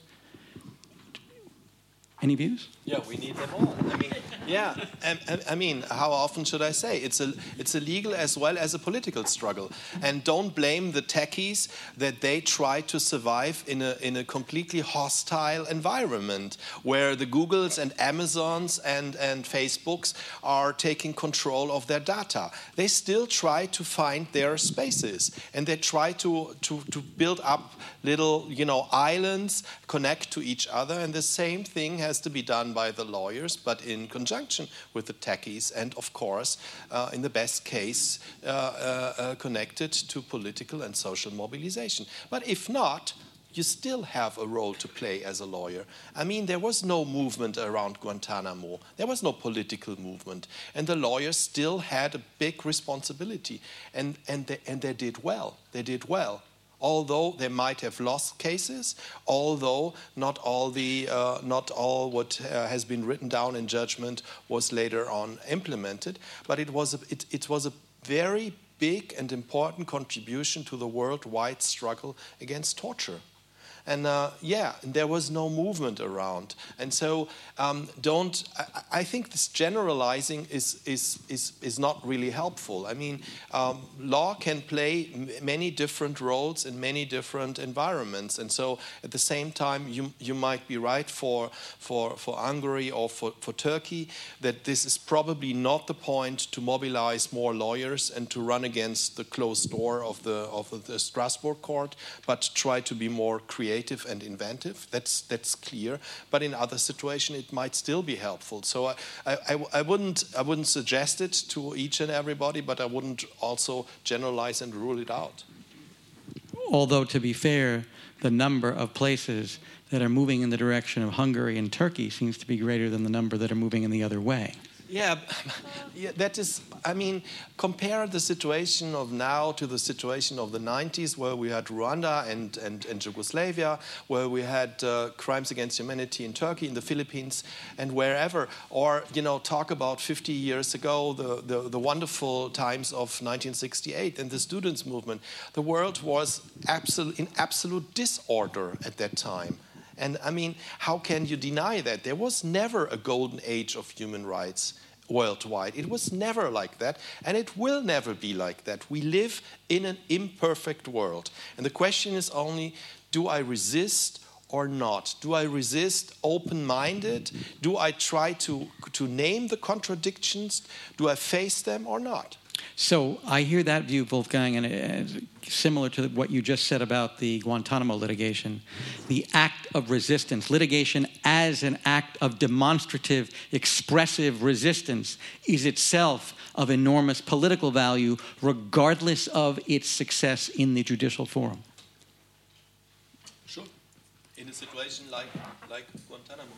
Any views? Yeah, we need them all. I mean, yeah, I, I, mean, how often should I say? It's a, it's a legal as well as a political struggle. And don't blame the techies that they try to survive in a, in a completely hostile environment where the Googles and Amazons and, and Facebooks are taking control of their data. They still try to find their spaces and they try to, to, to build up little you know, islands, connect to each other. And the same thing has to be done by the lawyers, but in conjunction with the techies, and of course, uh, in the best case, uh, uh, uh, connected to political and social mobilization. But if not, you still have a role to play as a lawyer. I mean, there was no movement around Guantanamo, there was no political movement, and the lawyers still had a big responsibility, and, and, they, and they did well. They did well although they might have lost cases, although not all, the, uh, not all what uh, has been written down in judgment was later on implemented. But it was a, it, it was a very big and important contribution to the worldwide struggle against torture. And uh, yeah, there was no movement around. And so um, don't, I, I, think this generalizing is, is, is, is not really helpful. I mean, um, law can play many different roles in many different environments. And so at the same time, you, you might be right for, for, for Hungary or for, for Turkey that this is probably not the point to mobilize more lawyers and to run against the closed door of the, of the Strasbourg court, but try to be more creative creative and inventive. That's that's clear. But in other situations, it might still be helpful. So I, I, I wouldn't I wouldn't suggest it to each and everybody, but I wouldn't also generalize and rule it out. Although to be fair, the number of places that are moving in the direction of Hungary and Turkey seems to be greater than the number that are moving in the other way. Yeah, yeah, that is, I mean, compare the situation of now to the situation of the 90s, where we had Rwanda and, and, and Yugoslavia, where we had uh, crimes against humanity in Turkey, in the Philippines, and wherever. Or, you know, talk about 50 years ago, the, the, the wonderful times of 1968 and the students' movement. The world was absolute, in absolute disorder at that time. And I mean, how can you deny that? There was never a golden age of human rights worldwide. It was never like that, and it will never be like that. We live in an imperfect world. And the question is only do I resist or not? Do I resist open minded? Do I try to, to name the contradictions? Do I face them or not? So I hear that view, Wolfgang, and similar to what you just said about the Guantanamo litigation. The act of resistance, litigation as an act of demonstrative, expressive resistance, is itself of enormous political value, regardless of its success in the judicial forum. Sure. In a situation like, like Guantanamo.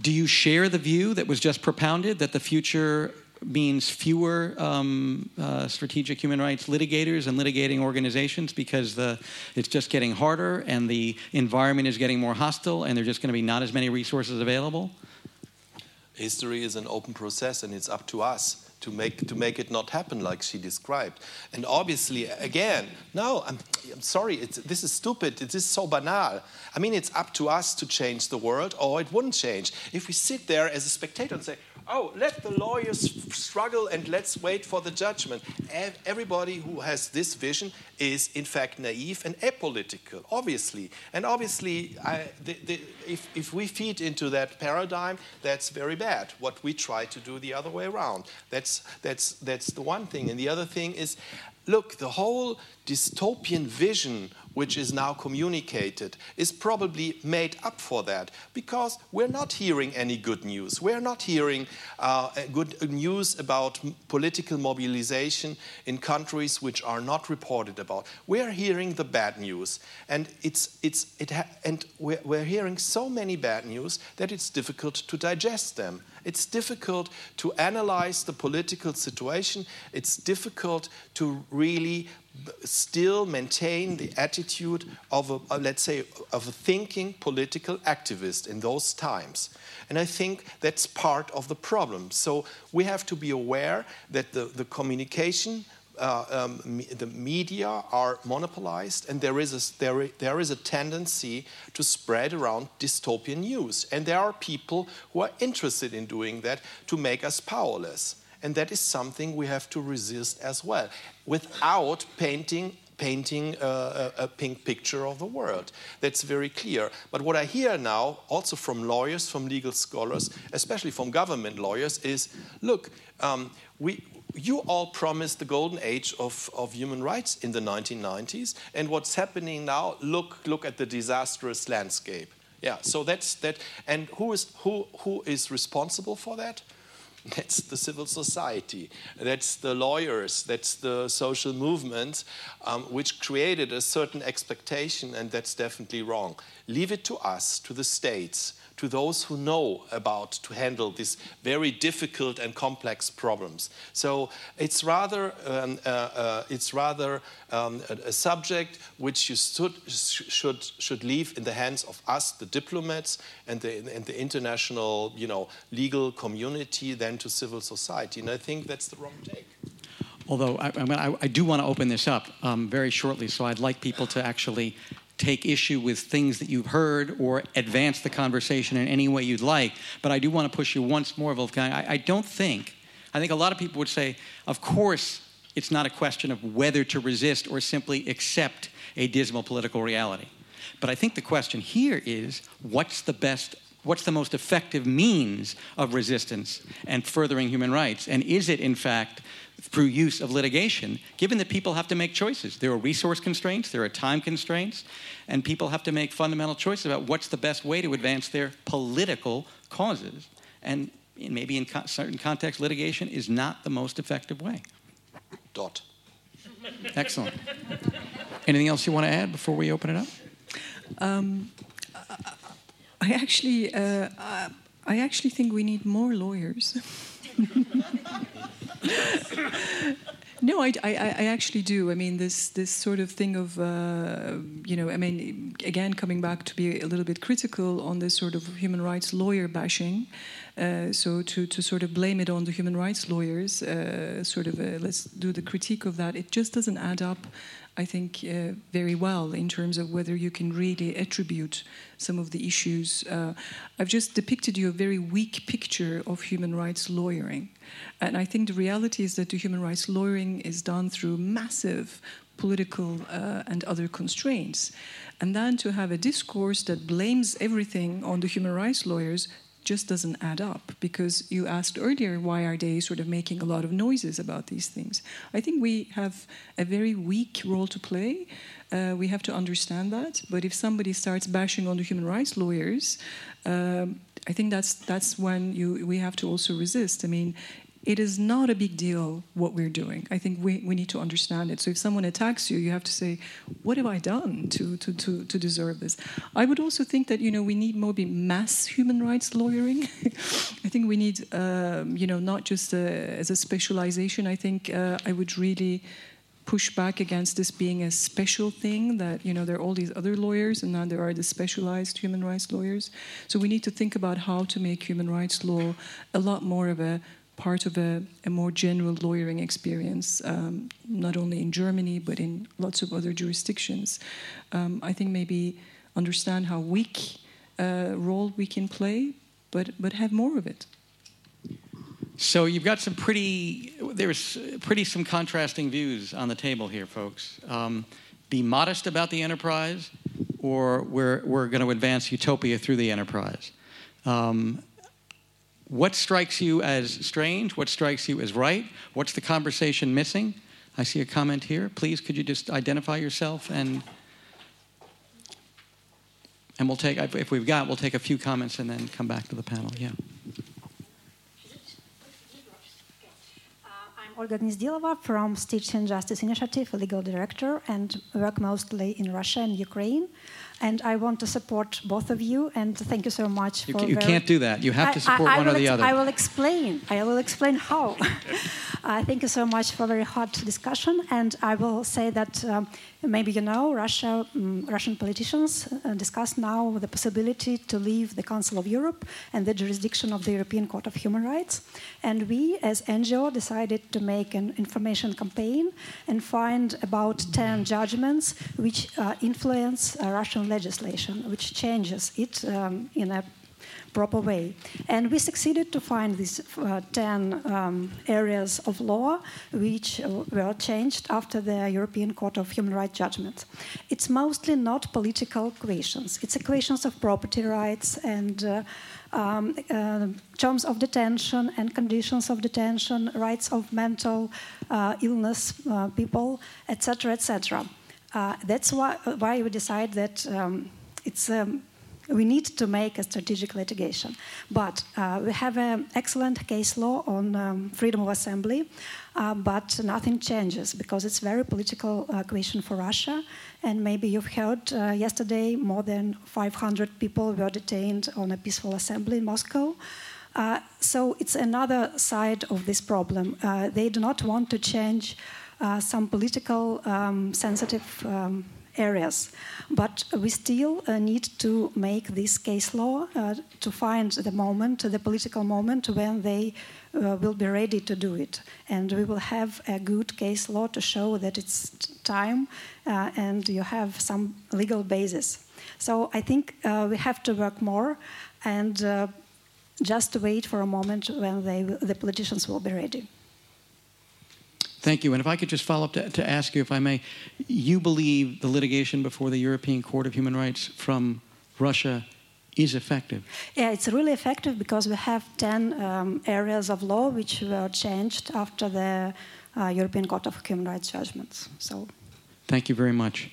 Do you share the view that was just propounded that the future means fewer um, uh, strategic human rights litigators and litigating organizations because the, it's just getting harder and the environment is getting more hostile and there's just going to be not as many resources available? History is an open process and it's up to us to make, to make it not happen like she described. And obviously, again, no, I'm, I'm sorry, this is stupid, it is so banal. I mean, it's up to us to change the world or it wouldn't change. If we sit there as a spectator and say, oh, let the lawyers struggle and let's wait for the judgment. Everybody who has this vision is, in fact, naive and apolitical, obviously. And obviously, I, the, the, if, if we feed into that paradigm, that's very bad. What we try to do the other way around. That's, that's, that's the one thing. And the other thing is, look, the whole dystopian vision which is now communicated is probably made up for that because we're not hearing any good news. We're not hearing uh, good news about political mobilization in countries which are not reported about. We're hearing the bad news, and it's it's it and we're, we're hearing so many bad news that it's difficult to digest them. It's difficult to analyze the political situation. It's difficult to really still maintain the attitude of a, uh, let's say of a thinking political activist in those times and i think that's part of the problem so we have to be aware that the, the communication uh, um, the media are monopolized, and there is, a, there, there is a tendency to spread around dystopian news. And there are people who are interested in doing that to make us powerless. And that is something we have to resist as well, without painting painting a, a, pink picture of the world. That's very clear. But what I hear now, also from lawyers, from legal scholars, especially from government lawyers, is look, um, we, you all promised the golden age of, of human rights in the 1990s, and what's happening now, look, look at the disastrous landscape. Yeah, so that's that. And who is, who, who is responsible for that? That's the civil society. That's the lawyers. That's the social movements, um, which created a certain expectation, and that's definitely wrong. Leave it to us, to the states, to those who know about to handle these very difficult and complex problems. So it's rather um, uh, uh, it's rather um, a, a, subject which you should, should should leave in the hands of us, the diplomats, and the and the international you know legal community, than to civil society. And I think that's the wrong take. Although I, I, I do want to open this up um, very shortly, so I'd like people to actually take issue with things that you've heard or advance the conversation in any way you'd like. But I do want to push you once more, Wolfgang. I, I don't think, I think a lot of people would say, of course, it's not a question of whether to resist or simply accept a dismal political reality. But I think the question here is what's the best what's the most effective means of resistance and furthering human rights? And is it, in fact, through use of litigation, given that people have to make choices? There are resource constraints, there are time constraints, and people have to make fundamental choices about what's the best way to advance their political causes. And maybe in certain contexts, litigation is not the most effective way. Dot. Excellent. Anything else you want to add before we open it up? Um, I actually, uh, I actually think we need more lawyers. no, I, I, I, actually do. I mean, this this sort of thing of, uh, you know, I mean, again, coming back to be a little bit critical on this sort of human rights lawyer bashing. Uh, so to, to sort of blame it on the human rights lawyers, uh, sort of a, let's do the critique of that, it just doesn't add up I think, uh, very well in terms of whether you can really attribute some of the issues. Uh, I've just depicted you a very weak picture of human rights lawyering. And I think the reality is that the human rights lawyering is done through massive political uh, and other constraints. And then to have a discourse that blames everything on the human rights lawyers just doesn't add up because you asked earlier why are they sort of making a lot of noises about these things? I think we have a very weak role to play. Uh, we have to understand that. But if somebody starts bashing on the human rights lawyers um, I think that's that's when you we have to also resist. I mean, it is not a big deal what we're doing. I think we, we need to understand it. So if someone attacks you, you have to say, what have I done to, to, to, to deserve this? I would also think that, you know, we need more mass human rights lawyering. I think we need, um, you know, not just uh, as a specialization. I think uh, I would really push back against this being a special thing that you know there are all these other lawyers and now there are the specialized human rights lawyers so we need to think about how to make human rights law a lot more of a part of a, a more general lawyering experience, um, not only in Germany but in lots of other jurisdictions. Um, I think maybe understand how weak uh, role we can play, but but have more of it. So you've got some pretty there's pretty some contrasting views on the table here, folks. Um, be modest about the enterprise, or we're we're going to advance utopia through the enterprise. Um, what strikes you as strange? What strikes you as right? What's the conversation missing? I see a comment here. Please, could you just identify yourself and and we'll take if we've got we'll take a few comments and then come back to the panel. Yeah. Uh, I'm Olga Gnezdilova from Citizen Justice Initiative, legal director, and work mostly in Russia and Ukraine and I want to support both of you. And thank you so much you, for. You can't do that. You have I, to support I, I one or the other. I will explain. I will explain how. uh, thank you so much for a very hot discussion, and I will say that um, maybe you know Russia, um, Russian politicians uh, discuss now the possibility to leave the Council of Europe and the jurisdiction of the European Court of Human Rights, and we as NGO decided to make an information campaign and find about ten judgments which uh, influence uh, Russian legislation, which changes it um, in a proper way. And we succeeded to find these uh, 10 um, areas of law which uh, were changed after the European Court of Human Rights judgment. It's mostly not political questions, it's questions of property rights and uh, um, uh, terms of detention and conditions of detention, rights of mental uh, illness uh, people, etc., etc. Uh, that's why, why we decide that um, it's um, we need to make a strategic litigation. But uh, we have an excellent case law on um, freedom of assembly, uh, but nothing changes because it's very political uh, question for Russia. And maybe you've heard uh, yesterday more than 500 people were detained on a peaceful assembly in Moscow. Uh, so it's another side of this problem. They do not want to change uh, some political um, sensitive um, areas. But we still uh, need to make this case law uh, to find the moment, the political moment when they uh, will be ready to do it. And we will have a good case law to show that it's time uh, and you have some legal basis. So I think we have to work more and just wait for a moment when they, the politicians will be ready. Thank you. And if I could just follow up to, to, ask you, if I may, you believe the litigation before the European Court of Human Rights from Russia is effective? Yeah, it's really effective because we have 10 um, areas of law which were changed after the uh, European Court of Human Rights judgments. So, Thank you very much.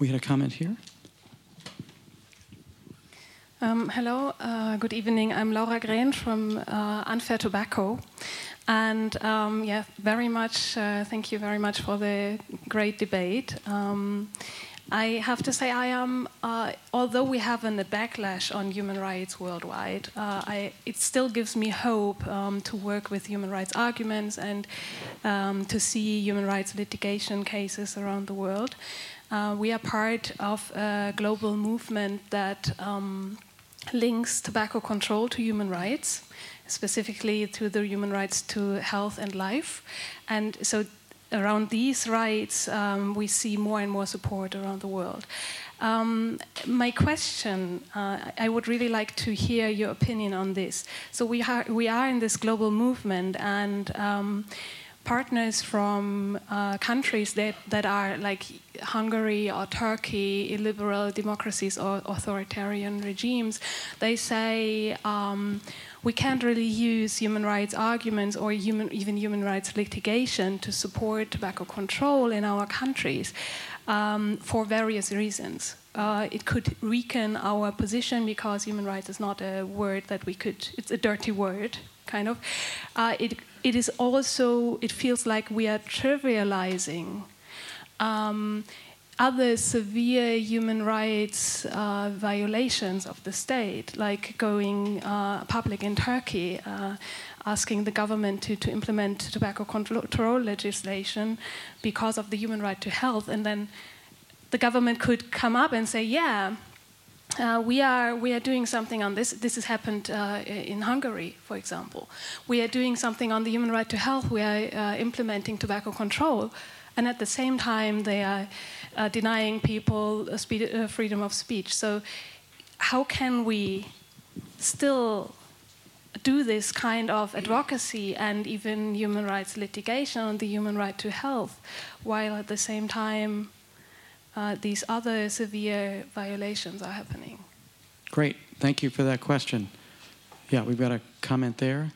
We had a comment here. Um, hello, uh, good evening. I'm Laura Graen from uh, Unfair Tobacco. And um, yeah, very much. Uh, thank you very much for the great debate. Um, I have to say, I am. Uh, although we have a backlash on human rights worldwide, uh, I, it still gives me hope um, to work with human rights arguments and um, to see human rights litigation cases around the world. Uh, we are part of a global movement that um, links tobacco control to human rights, specifically to the human rights to health and life. And so, around these rights, um, we see more and more support around the world. Um, my question, uh, I would really like to hear your opinion on this. So we are we are in this global movement, and um, partners from uh, countries that, that are like Hungary or Turkey, illiberal democracies or authoritarian regimes, they say um, we can't really use human rights arguments or human, even human rights litigation to support tobacco control in our countries um, for various reasons. Uh, it could weaken our position because human rights is not a word that we could, it's a dirty word, kind of. Uh, it it is also, it feels like we are trivializing um, other severe human rights uh, violations of the state, like going uh, public in Turkey, uh, asking the government to, to implement tobacco control legislation because of the human right to health, and then the government could come up and say, yeah, uh, we are we are doing something on this. This has happened uh, in Hungary, for example. We are doing something on the human right to health. We are uh, implementing tobacco control, and at the same time they are uh, denying people uh, freedom of speech. So, how can we still do this kind of advocacy and even human rights litigation on the human right to health, while at the same time uh, these other severe violations are happening. Great. Thank you for that question. Yeah, we've got a comment there.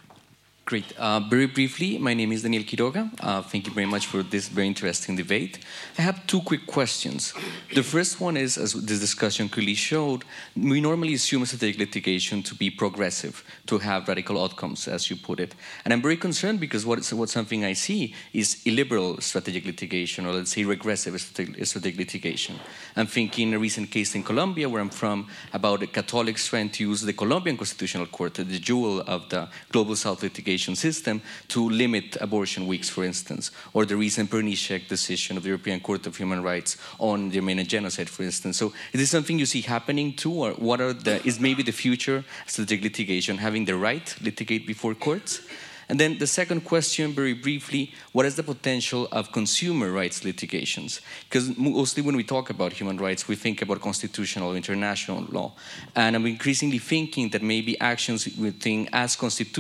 Great. Uh, very briefly, my name is Daniel Quiroga. Uh, thank you very much for this very interesting debate. I have two quick questions. The first one is, as this discussion clearly showed, we normally assume strategic litigation to be progressive, to have radical outcomes, as you put it. And I'm very concerned because what, what something I see is illiberal strategic litigation, or let's say regressive strategic litigation. I'm thinking a recent case in Colombia, where I'm from, about the Catholics trying to use the Colombian Constitutional Court, the jewel of the global South litigation education system to limit abortion weeks, for instance, or the recent Perinçek decision of the European Court of Human Rights on the Armenian genocide, for instance. So is this something you see happening too, or what are the, is maybe the future strategic litigation having the right to litigate before courts? And then the second question, very briefly, what is the potential of consumer rights litigations? Because mostly when we talk about human rights, we think about constitutional international law. And I'm increasingly thinking that maybe actions within as,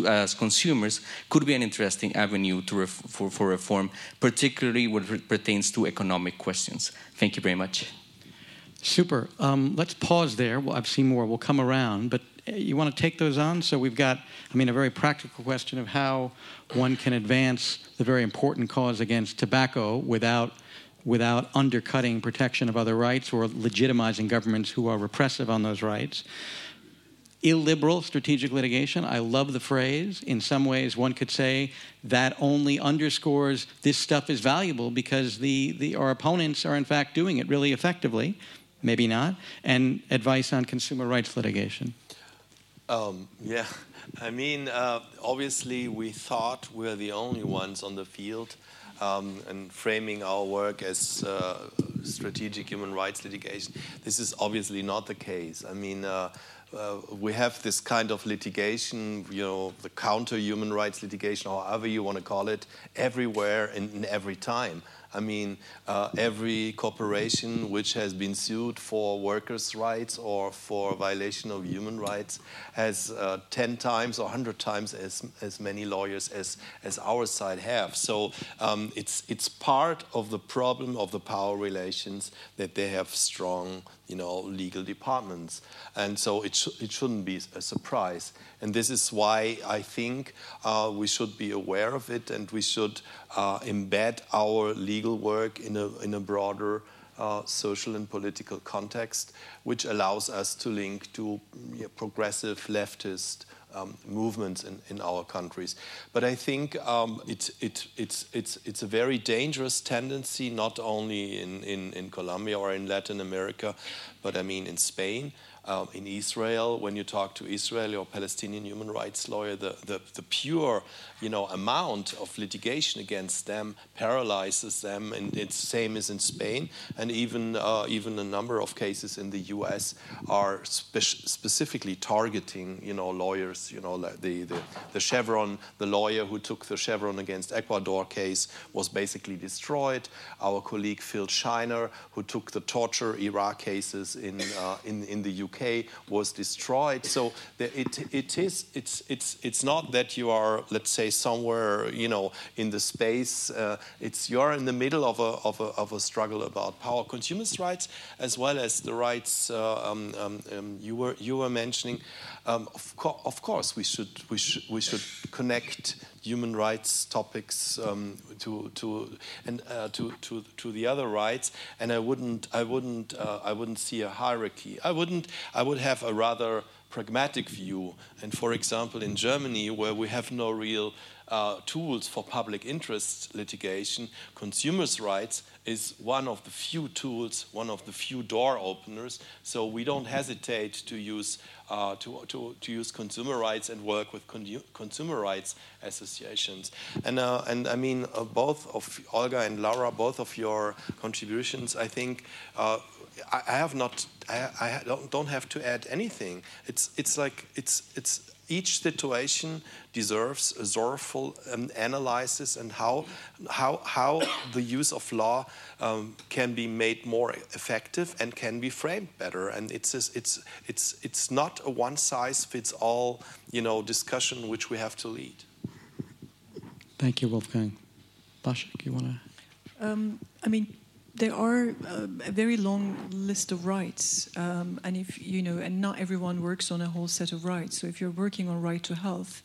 as consumers could be an interesting avenue to ref for, for reform, particularly when it pertains to economic questions. Thank you very much. Super. Um, let's pause there. Well, I've seen more. We'll come around. But you want to take those on? So we've got, I mean, a very practical question of how one can advance the very important cause against tobacco without without undercutting protection of other rights or legitimizing governments who are repressive on those rights. Illiberal strategic litigation, I love the phrase. In some ways, one could say that only underscores this stuff is valuable because the, the, our opponents are, in fact, doing it really effectively, maybe not, and advice on consumer rights litigation. Um, yeah, I mean, uh, obviously, we thought we are the only ones on the field um, and framing our work as uh, strategic human rights litigation. This is obviously not the case. I mean, uh, uh, we have this kind of litigation, you know, the counter human rights litigation, however you want to call it, everywhere and in every time. I mean, uh, every corporation which has been sued for workers' rights or for violation of human rights has uh, 10 times or 100 times as, as many lawyers as, as our side have. So um, it's, it's part of the problem of the power relations that they have strong you know, legal departments. And so it, sh it shouldn't be a surprise. And this is why I think uh, we should be aware of it and we should uh, embed our legal work in a, in a broader uh, social and political context, which allows us to link to you know, progressive leftist um, movements in, in our countries. But I think um, it's, it, it's, it's, it's a very dangerous tendency, not only in, in, in Colombia or in Latin America, but I mean in Spain um, in Israel, when you talk to Israeli or Palestinian human rights lawyer, the, the, the, pure you know, amount of litigation against them paralyzes them, and it's the same as in Spain, and even, uh, even a number of cases in the US are spe specifically targeting you know, lawyers. You know, the, the, the Chevron, the lawyer who took the Chevron against Ecuador case was basically destroyed. Our colleague Phil Shiner, who took the torture Iraq cases in, uh, in, in the UK, UK was destroyed. So it, it is, it's, it's, it's not that you are, let's say, somewhere, you know, in the space. Uh, it's you're in the middle of a, of, a, of a struggle about power. Consumers' rights, as well as the rights uh, um, um, um, you, were, you were mentioning, um, of, co of, course, we should, we, should, we should connect human rights topics um, to to and uh, to, to to the other rights and I wouldn't I wouldn't uh, I wouldn't see a hierarchy. I wouldn't I would have a rather pragmatic view and for example in Germany where we have no real uh, tools for public interest litigation, consumers' rights is one of the few tools, one of the few door openers. So we don't hesitate to use uh, to, to, to use consumer rights and work with con consumer rights associations. And uh, and I mean uh, both of Olga and Laura, both of your contributions, I think. Uh, I, I have not. I, I don't, don't have to add anything. It's it's like it's it's each situation deserves a thoughtful um, analysis and how, how, how the use of law um, can be made more effective and can be framed better. And it's, it's, it's, it's not a one size fits all you know, discussion which we have to lead. Thank you, Wolfgang. Başak, you want to? Um, I mean, there are uh, a very long list of rights, um, and if you know, and not everyone works on a whole set of rights. So if you're working on right to health,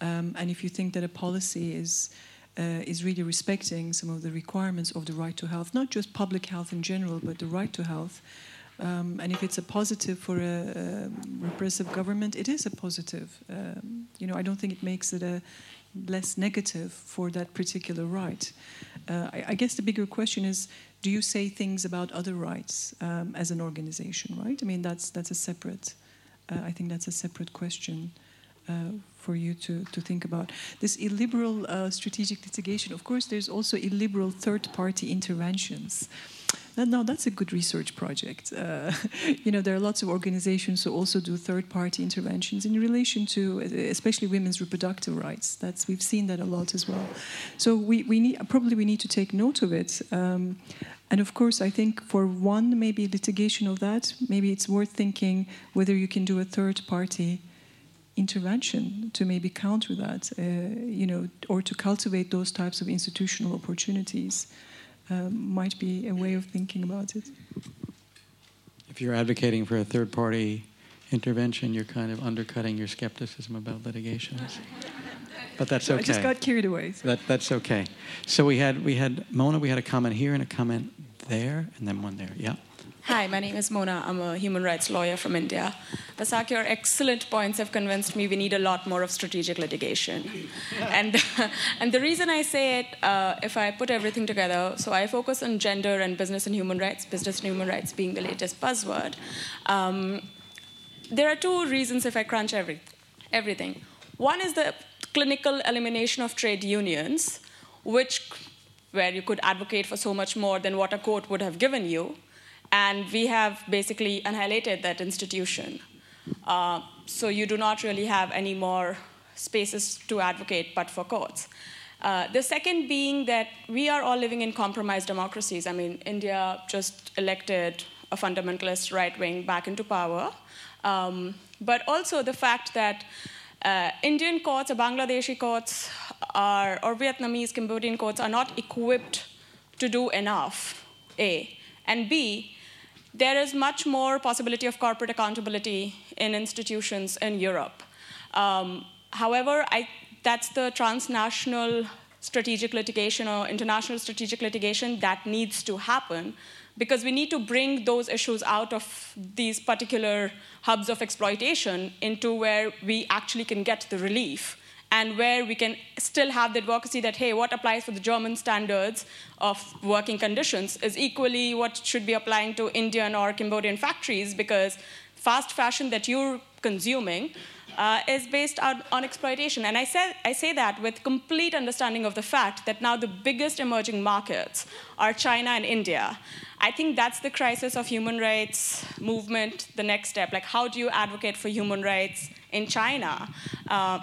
um, and if you think that a policy is uh, is really respecting some of the requirements of the right to health, not just public health in general, but the right to health. Um, and if it's a positive for a, a, repressive government, it is a positive. Um, you know, I don't think it makes it a less negative for that particular right. Uh, I, I, guess the bigger question is do you say things about other rights um, as an organization, right? I mean, that's, that's a separate, uh, I think that's a separate question. Uh, for you to, to think about. This illiberal uh, strategic litigation, of course, there's also illiberal third party interventions. No, that's a good research project. Uh, you know, there are lots of organizations who also do third-party interventions in relation to, especially women's reproductive rights. That's we've seen that a lot as well. So we, we need probably we need to take note of it. Um, and of course, I think for one maybe litigation of that, maybe it's worth thinking whether you can do a third-party intervention to maybe counter that, uh, you know, or to cultivate those types of institutional opportunities um, might be a way of thinking about it. If you're advocating for a third party intervention, you're kind of undercutting your skepticism about litigation. But that's okay. I just got carried away. So. That, that's okay. So we had we had Mona. We had a comment here and a comment there, and then one there. Yeah. Hi, my name is Mona. I'm a human rights lawyer from India. Başak, your excellent points have convinced me we need a lot more of strategic litigation. and, and the reason I say it, uh, if I put everything together, so I focus on gender and business and human rights, business and human rights being the latest buzzword. Um, there are two reasons if I crunch every, everything. One is the clinical elimination of trade unions, which where you could advocate for so much more than what a court would have given you and we have basically annihilated that institution. Uh, so you do not really have any more spaces to advocate but for courts. Uh, the second being that we are all living in compromised democracies. I mean, India just elected a fundamentalist right wing back into power. Um, but also the fact that uh, Indian courts or Bangladeshi courts are, or Vietnamese, Cambodian courts are not equipped to do enough, A. And B, there is much more possibility of corporate accountability in institutions in Europe. Um, however, I, that's the transnational strategic litigation or international strategic litigation that needs to happen because we need to bring those issues out of these particular hubs of exploitation into where we actually can get the relief and where we can still have the advocacy that, hey, what applies for the German standards of working conditions is equally what should be applying to Indian or Cambodian factories because fast fashion that you're consuming uh, is based on, on, exploitation. And I, said, I say that with complete understanding of the fact that now the biggest emerging markets are China and India. I think that's the crisis of human rights movement, the next step. Like, how do you advocate for human rights in China? Uh,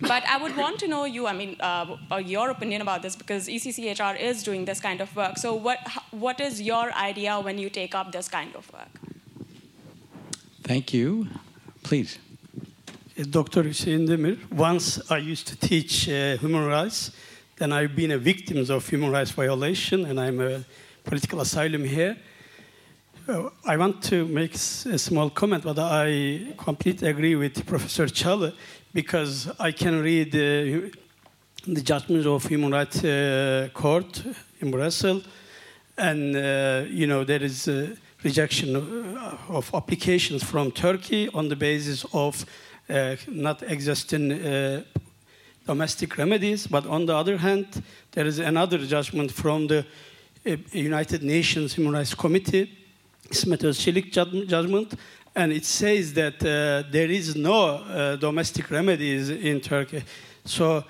but I would want to know you, I mean, uh, uh your opinion about this because ECCHR is doing this kind of work. So, what, what is your idea when you take up this kind of work? Thank you. Please. Uh, Dr. Hussein Demir. Once I used to teach uh, human rights, then I've been a victim of human rights violation, and I'm a political asylum here. Uh, I want to make a small comment, but I completely agree with Professor Çalı because I can read uh, the judgment of Human Rights uh, Court in Brussels, and uh, you know there is a rejection of applications from Turkey on the basis of uh, not existing uh, domestic remedies. But on the other hand, there is another judgment from the uh, United Nations Human Rights Committee, Smetos Çelik judgment, and it says that uh, there is no uh, domestic remedies in Turkey. So,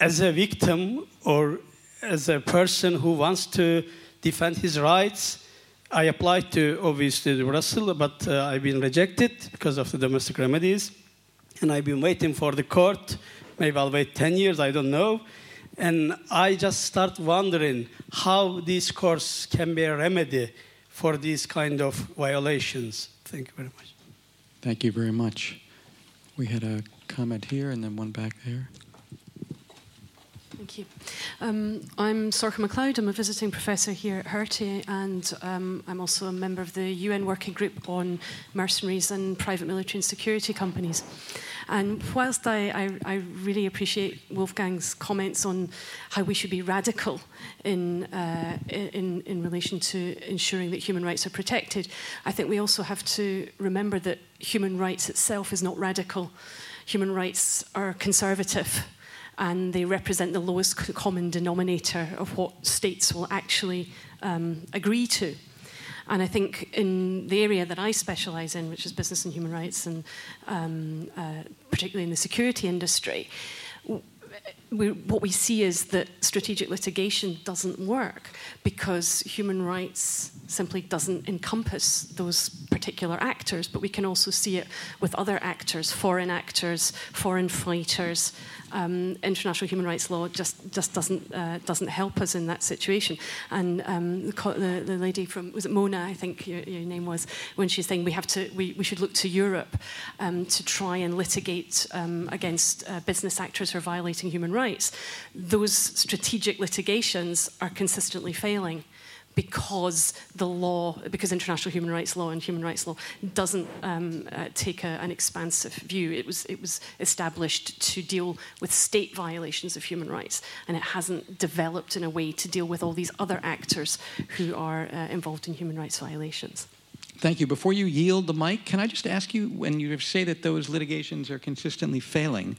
as a victim or as a person who wants to defend his rights, I applied to obviously the Brussels, but uh, I've been rejected because of the domestic remedies. And I've been waiting for the court. Maybe I'll wait 10 years, I don't know. And I just start wondering how these courts can be a remedy for these kind of violations. Thank you very much. Thank you very much. We had a comment here and then one back there. Thank you. Um, I'm Sorcha MacLeod. I'm a visiting professor here at Hertie, and um, I'm also a member of the UN Working Group on Mercenaries and Private Military and Security Companies. And whilst I, I, I really appreciate Wolfgang's comments on how we should be radical in, uh, in, in relation to ensuring that human rights are protected, I think we also have to remember that human rights itself is not radical. Human rights are conservative and they represent the lowest common denominator of what states will actually um, agree to. And I think in the area that I specialise in, which is business and human rights, and um, uh, particularly in the security industry, we, what we see is that strategic litigation doesn't work because human rights simply doesn't encompass those particular actors, but we can also see it with other actors, foreign actors, foreign fighters, um, international human rights law just just doesn't uh, doesn't help us in that situation. And um, the, the, lady from was it Mona, I think your, your, name was, when she's saying we have to we, we should look to Europe um, to try and litigate um, against uh, business actors who are violating human rights. Those strategic litigations are consistently failing. Because the law, because international human rights law and human rights law doesn't um, uh, take a, an expansive view. It was, it was established to deal with state violations of human rights, and it hasn't developed in a way to deal with all these other actors who are uh, involved in human rights violations. Thank you. Before you yield the mic, can I just ask you when you say that those litigations are consistently failing?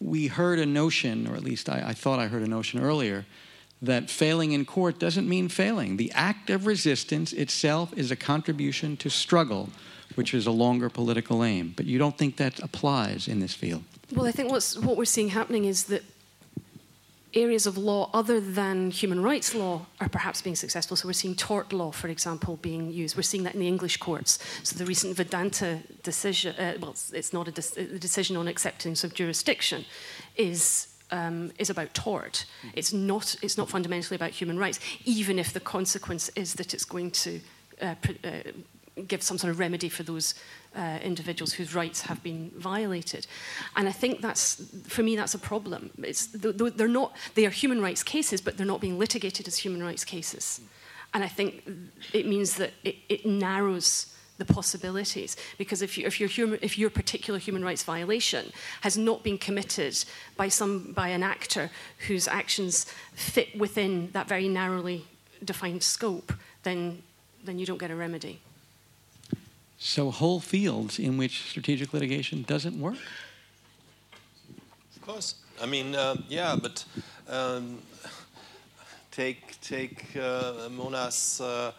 We heard a notion, or at least I, I thought I heard a notion earlier, that failing in court doesn't mean failing. The act of resistance itself is a contribution to struggle, which is a longer political aim. But you don't think that applies in this field? Well, I think what's, what we're seeing happening is that areas of law other than human rights law are perhaps being successful. So we're seeing tort law, for example, being used. We're seeing that in the English courts. So the recent Vedanta decision, uh, well, it's not a, de- a decision on acceptance of jurisdiction, is um, is about tort. It's not, it's not fundamentally about human rights, even if the consequence is that it's going to uh, uh, give some sort of remedy for those uh, individuals whose rights have been violated. And I think that's, for me, that's a problem. It's, they're not, they are human rights cases, but they're not being litigated as human rights cases. And I think it means that it, it narrows the possibilities. Because if, you, if, your human, if your particular human rights violation has not been committed by, some, by an actor whose actions fit within that very narrowly defined scope, then then you don't get a remedy. So, whole fields in which strategic litigation doesn't work? Of course. I mean, uh, yeah, but um, take take uh, Mona's uh,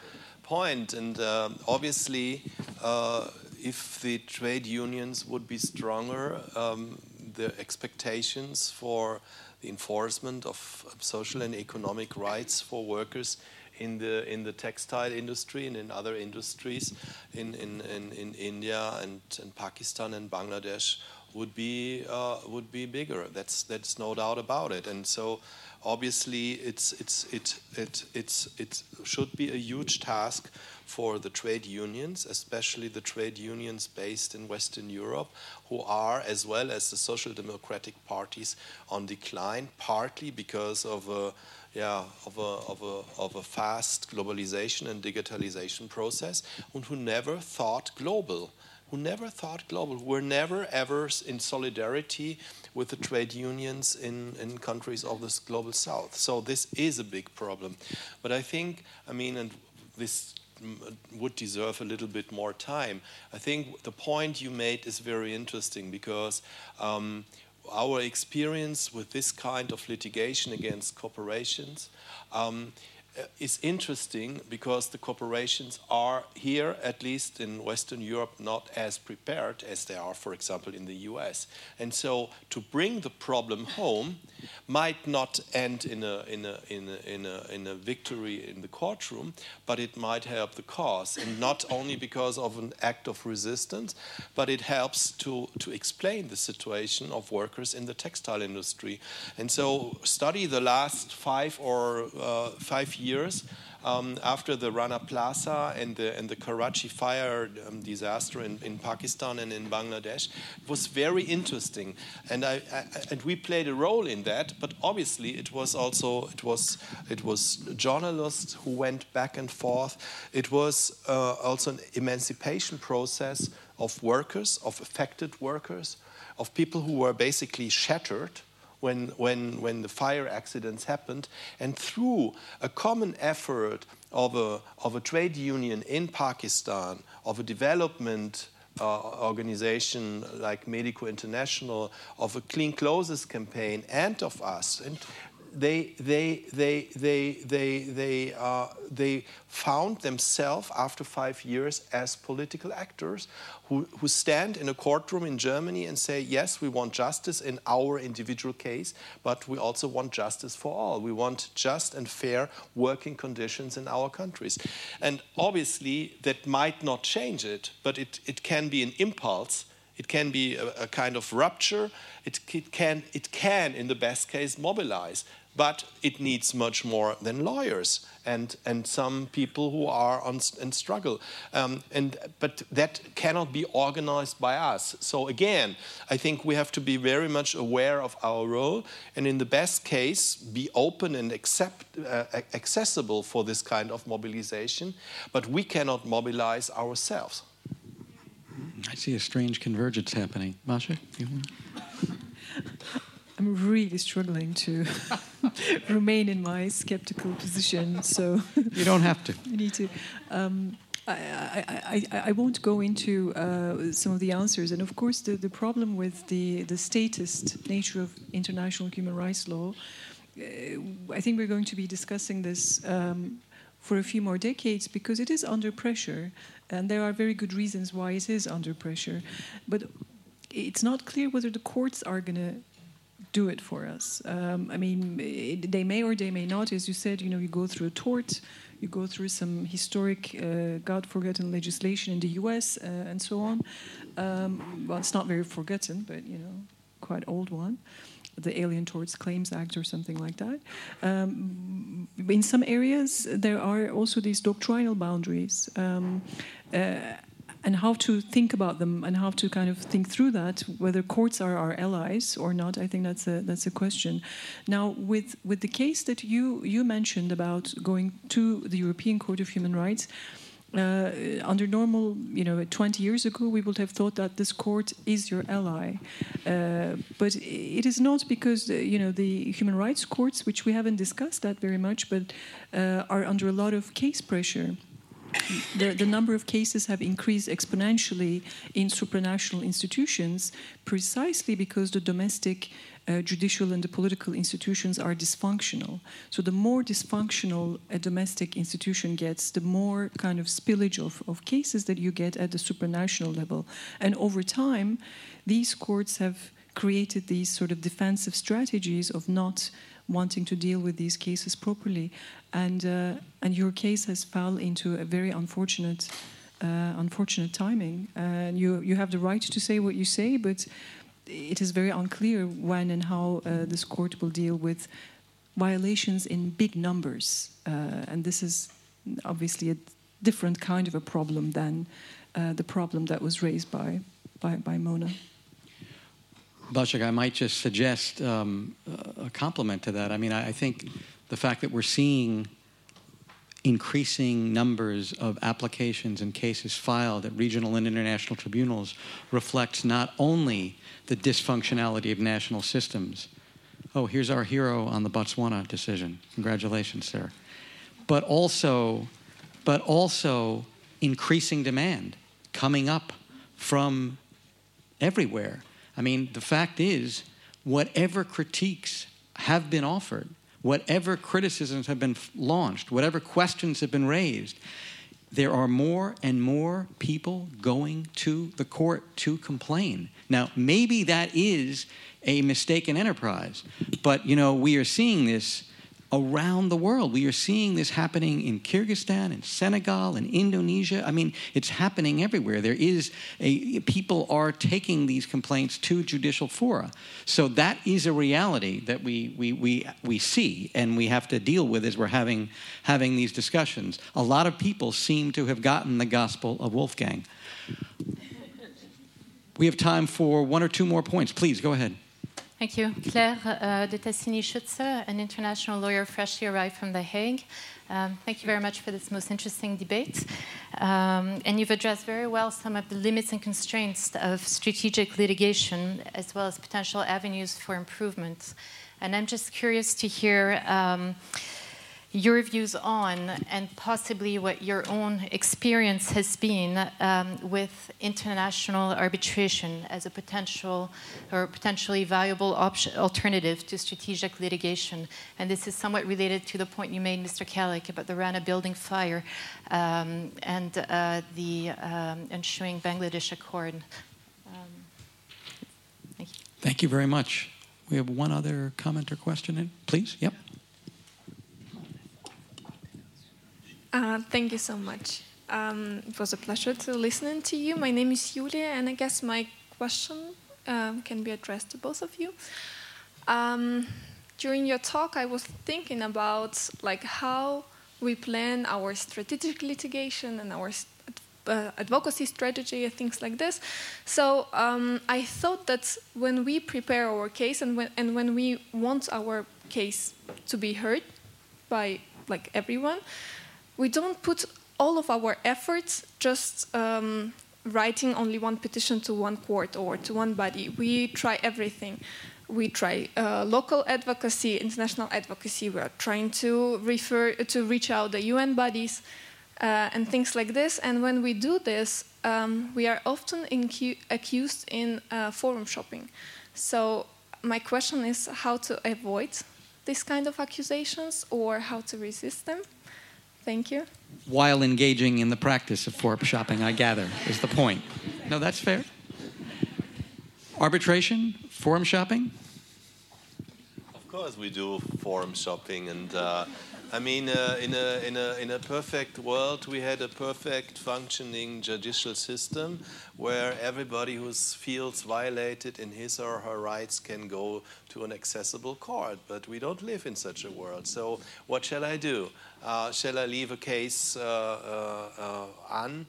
point, and uh, obviously, uh, if the trade unions would be stronger, um, the expectations for the enforcement of social and economic rights for workers in the in the textile industry and in other industries in in, in, in India and, and Pakistan and Bangladesh would be uh, would be bigger. That's that's no doubt about it. And so obviously it's it's it it it's it should be a huge task for the trade unions, especially the trade unions based in Western Europe, who are, as well as the social democratic parties, on decline, partly because of a yeah, of a, of, a, of a fast globalization and digitalization process, and who never thought global who never thought global, who were never ever in solidarity with the trade unions in, in countries of this global south. So this is a big problem. But I think, I mean, and this would deserve a little bit more time. I think the point you made is very interesting because um, our experience with this kind of litigation against corporations um, is interesting because the corporations are here, at least in Western Europe, not as prepared as they are, for example, in the US. And so to bring the problem home might not end in a, in a, in a, in a, in a victory in the courtroom, but it might help the cause. And not only because of an act of resistance, but it helps to, to explain the situation of workers in the textile industry. And so study the last five or uh, five years years um, after the Rana Plaza and the, and the Karachi fire um, disaster in, in Pakistan and in Bangladesh. It was very interesting, and I, I, and we played a role in that. But obviously, it was also it was it was journalists who went back and forth. It was uh, also an emancipation process of workers, of affected workers, of people who were basically shattered when, when, when the fire accidents happened. And through a common effort of a, of a trade union in Pakistan, of a development uh, organization like Medico International, of a Clean Clothes campaign, and of us. And they, they, they, they, they, they, uh, they found themselves after five years as political actors who, who stand in a courtroom in Germany and say, yes, we want justice in our individual case, but we also want justice for all. We want just and fair working conditions in our countries. And obviously, that might not change it, but it, it can be an impulse. It can be a, a kind of rupture. It, it, can, it can, in the best case, mobilize but it needs much more than lawyers and, and some people who are on and struggle. Um, and, but that cannot be organized by us. So again, I think we have to be very much aware of our role and in the best case, be open and accept, uh, accessible for this kind of mobilization, but we cannot mobilize ourselves. I see a strange convergence happening. Başak? I'm really struggling to remain in my skeptical position. So you don't have to. you need to. Um, I, I, I, I, won't go into uh, some of the answers. And of course, the, the problem with the, the statist nature of international human rights law, uh, I think we're going to be discussing this um, for a few more decades because it is under pressure. And there are very good reasons why it is under pressure. But it's not clear whether the courts are going to do it for us. Um, I mean, they may or they may not. As you said, you know, you go through a tort, you go through some historic, uh, God-forgotten legislation in the U.S. Uh, and so on. Um, well, it's not very forgotten, but you know, quite old one. The Alien Torts Claims Act or something like that. Um, in some areas, there are also these doctrinal boundaries. Um, uh, and how to think about them and how to kind of think through that whether courts are our allies or not i think that's a that's a question now with with the case that you you mentioned about going to the european court of human rights uh, under normal, you know, 20 years ago, we would have thought that this court is your ally. Uh, but it is not because, uh, you know, the human rights courts, which we haven't discussed that very much, but uh, are under a lot of case pressure the, the number of cases have increased exponentially in supranational institutions precisely because the domestic uh, judicial and the political institutions are dysfunctional. So the more dysfunctional a domestic institution gets, the more kind of spillage of, of cases that you get at the supranational level. And over time, these courts have created these sort of defensive strategies of not wanting to deal with these cases properly. And, uh, and your case has fell into a very unfortunate, uh, unfortunate timing. And you, you have the right to say what you say, but it is very unclear when and how uh, this court will deal with violations in big numbers. Uh, and this is obviously a different kind of a problem than uh, the problem that was raised by, by, by Mona. Başak, I might just suggest um, a compliment to that. I mean, I, I think the fact that we're seeing increasing numbers of applications and cases filed at regional and international tribunals reflects not only the dysfunctionality of national systems. Oh, here's our hero on the Botswana decision. Congratulations, sir. But also, but also increasing demand coming up from everywhere. I mean, the fact is, whatever critiques have been offered, whatever criticisms have been launched, whatever questions have been raised, there are more and more people going to the court to complain. Now, maybe that is a mistaken enterprise, but you know, we are seeing this around the world. We are seeing this happening in Kyrgyzstan, in Senegal, in Indonesia. I mean, it's happening everywhere. There is a people are taking these complaints to judicial fora. So that is a reality that we we we we see and we have to deal with as we're having having these discussions. A lot of people seem to have gotten the gospel of Wolfgang. We have time for one or two more points. Please go ahead. Thank you. Claire uh, de Tassini Schutze, an international lawyer freshly arrived from The Hague. Um, thank you very much for this most interesting debate. Um, and you've addressed very well some of the limits and constraints of strategic litigation, as well as potential avenues for improvement. And I'm just curious to hear. Um, your views on and possibly what your own experience has been um, with international arbitration as a potential or potentially valuable alternative to strategic litigation. And this is somewhat related to the point you made, Mr. Kaleck, about the Rana building fire um, and uh, the um, ensuing Bangladesh Accord. Um, thank you. Thank you very much. We have one other comment or question, in, please. Yep. Uh, thank you so much. Um, it was a pleasure to listen to you. My name is Julia, and I guess my question um, can be addressed to both of you. Um, during your talk, I was thinking about like how we plan our strategic litigation and our uh, advocacy strategy and things like this. So um, I thought that when we prepare our case and when, and when we want our case to be heard by like everyone, we don't put all of our efforts just um, writing only one petition to one court or to one body. We try everything. We try uh, local advocacy, international advocacy. We are trying to refer to reach out the UN bodies uh, and things like this. And when we do this, um, we are often accused in uh, forum shopping. So my question is how to avoid this kind of accusations or how to resist them. Thank you. While engaging in the practice of forum shopping, I gather, is the point. No, that's fair. Arbitration, forum shopping? Of course, we do forum shopping, and uh, I mean, uh, in, a, in, a, in a perfect world, we had a perfect functioning judicial system where everybody who feels violated in his or her rights can go to an accessible court. But we don't live in such a world. So, what shall I do? Uh, shall I leave a case uh, uh, uh on?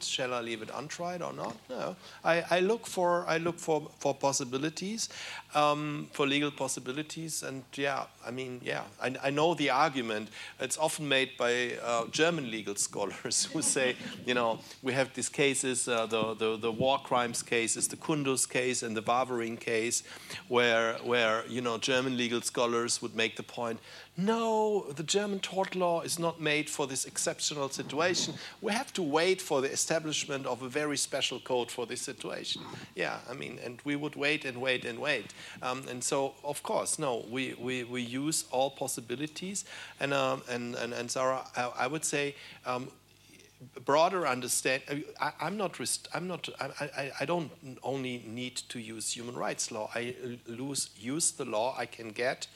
Shall I leave it untried or not? No. I, I look for I look for for possibilities, um, for legal possibilities, and yeah, I mean, yeah, I, I know the argument. It's often made by uh, German legal scholars who say, you know, we have these cases, uh, the, the the war crimes cases, the Kunduz case and the Varvarin case, where where you know German legal scholars would make the point no, the German tort law is not made for this exceptional situation. We have to wait for the establishment of a very special code for this situation. Yeah, I mean, and we would wait and wait and wait. Um, and so, of course, no, we, we, we use all possibilities. And, um, and, and, and Sarah, I, I would say um, broader understand. I, am not. I'm not. I, I, I, don't only need to use human rights law. I lose, use the law I can get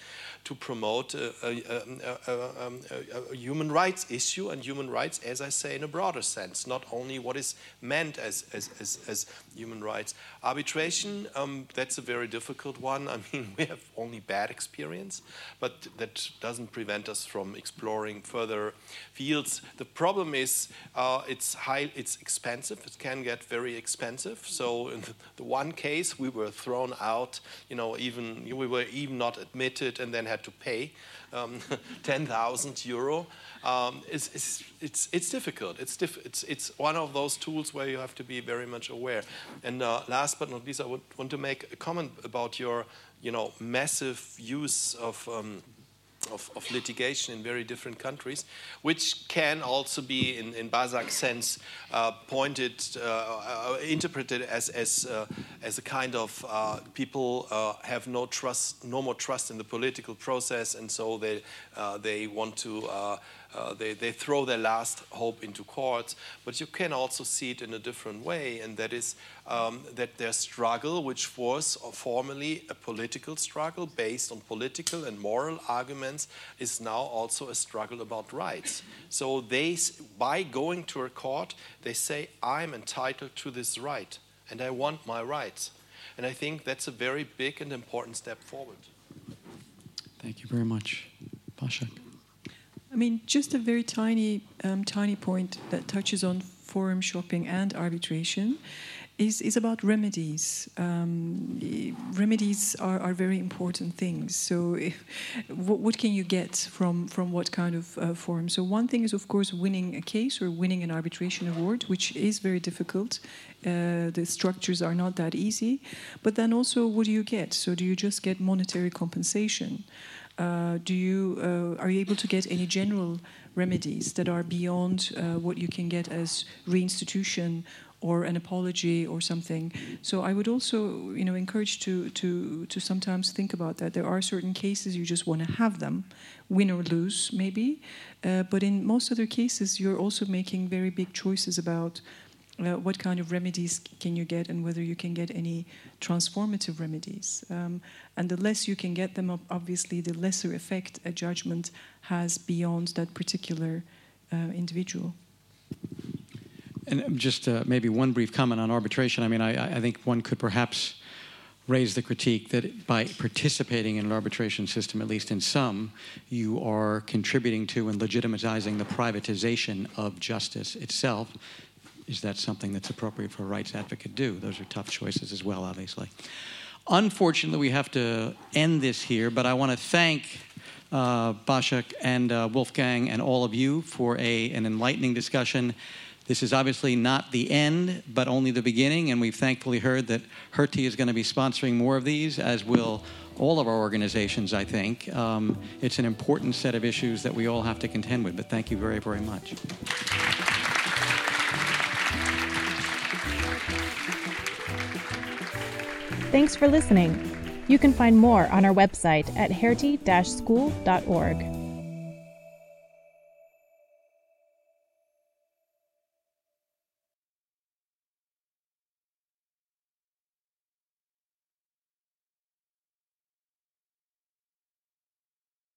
to promote a, a, a, a, human rights issue and human rights, as I say, in a broader sense, not only what is meant as, as, as, as human rights. Arbitration, um, that's a very difficult one. I mean, we have only bad experience, but that doesn't prevent us from exploring further fields. The problem is uh, it's high, it's expensive. It can get very expensive. So in the one case, we were thrown out. You know, even we were even not admitted, and then had to pay um, 10,000 euro. Um, it's, it's, it's, it's, difficult. It's, diff it's, it's one of those tools where you have to be very much aware. And uh, last but not least, I would want to make a comment about your, you know, massive use of um, of, of, litigation in very different countries, which can also be, in, in sense, uh, pointed, uh, uh, interpreted as, as, uh, as a kind of uh, people uh, have no trust, no more trust in the political process, and so they, they want to uh, they, they throw their last hope into courts, but you can also see it in a different way, and that is um, that their struggle, which was formerly a political struggle based on political and moral arguments, is now also a struggle about rights. So they, by going to a court, they say, I'm entitled to this right, and I want my rights. And I think that's a very big and important step forward. Thank you very much. Başak. I mean, just a very tiny, um, tiny point that touches on forum shopping and arbitration is, is about remedies. Um, remedies are, are very important things. So, if, what, what, can you get from, from what kind of uh, forum? So, one thing is, of course, winning a case or winning an arbitration award, which is very difficult. Uh, the structures are not that easy. But then also, what do you get? So, do you just get monetary compensation? Uh, do you uh, are you able to get any general remedies that are beyond uh, what you can get as reinstitution or an apology or something? So I would also, you know, encourage to to to sometimes think about that. There are certain cases you just want to have them, win or lose, maybe, uh, but in most other cases you're also making very big choices about uh, what kind of remedies can you get and whether you can get any transformative remedies. Um, and the less you can get them, obviously, the lesser effect a judgment has beyond that particular uh, individual. And just uh, maybe one brief comment on arbitration. I mean, I, I, think one could perhaps raise the critique that by participating in an arbitration system, at least in some, you are contributing to and legitimizing the privatization of justice itself is that something that's appropriate for a rights advocate to do? Those are tough choices as well, obviously. Unfortunately, we have to end this here, but I want to thank uh, Başak and uh, Wolfgang and all of you for a, an enlightening discussion. This is obviously not the end, but only the beginning, and we've thankfully heard that Hertie is going to be sponsoring more of these, as will all of our organizations, I think. Um, it's an important set of issues that we all have to contend with, but thank you very, very much. Thanks for listening. You can find more on our website at hertie-school.org.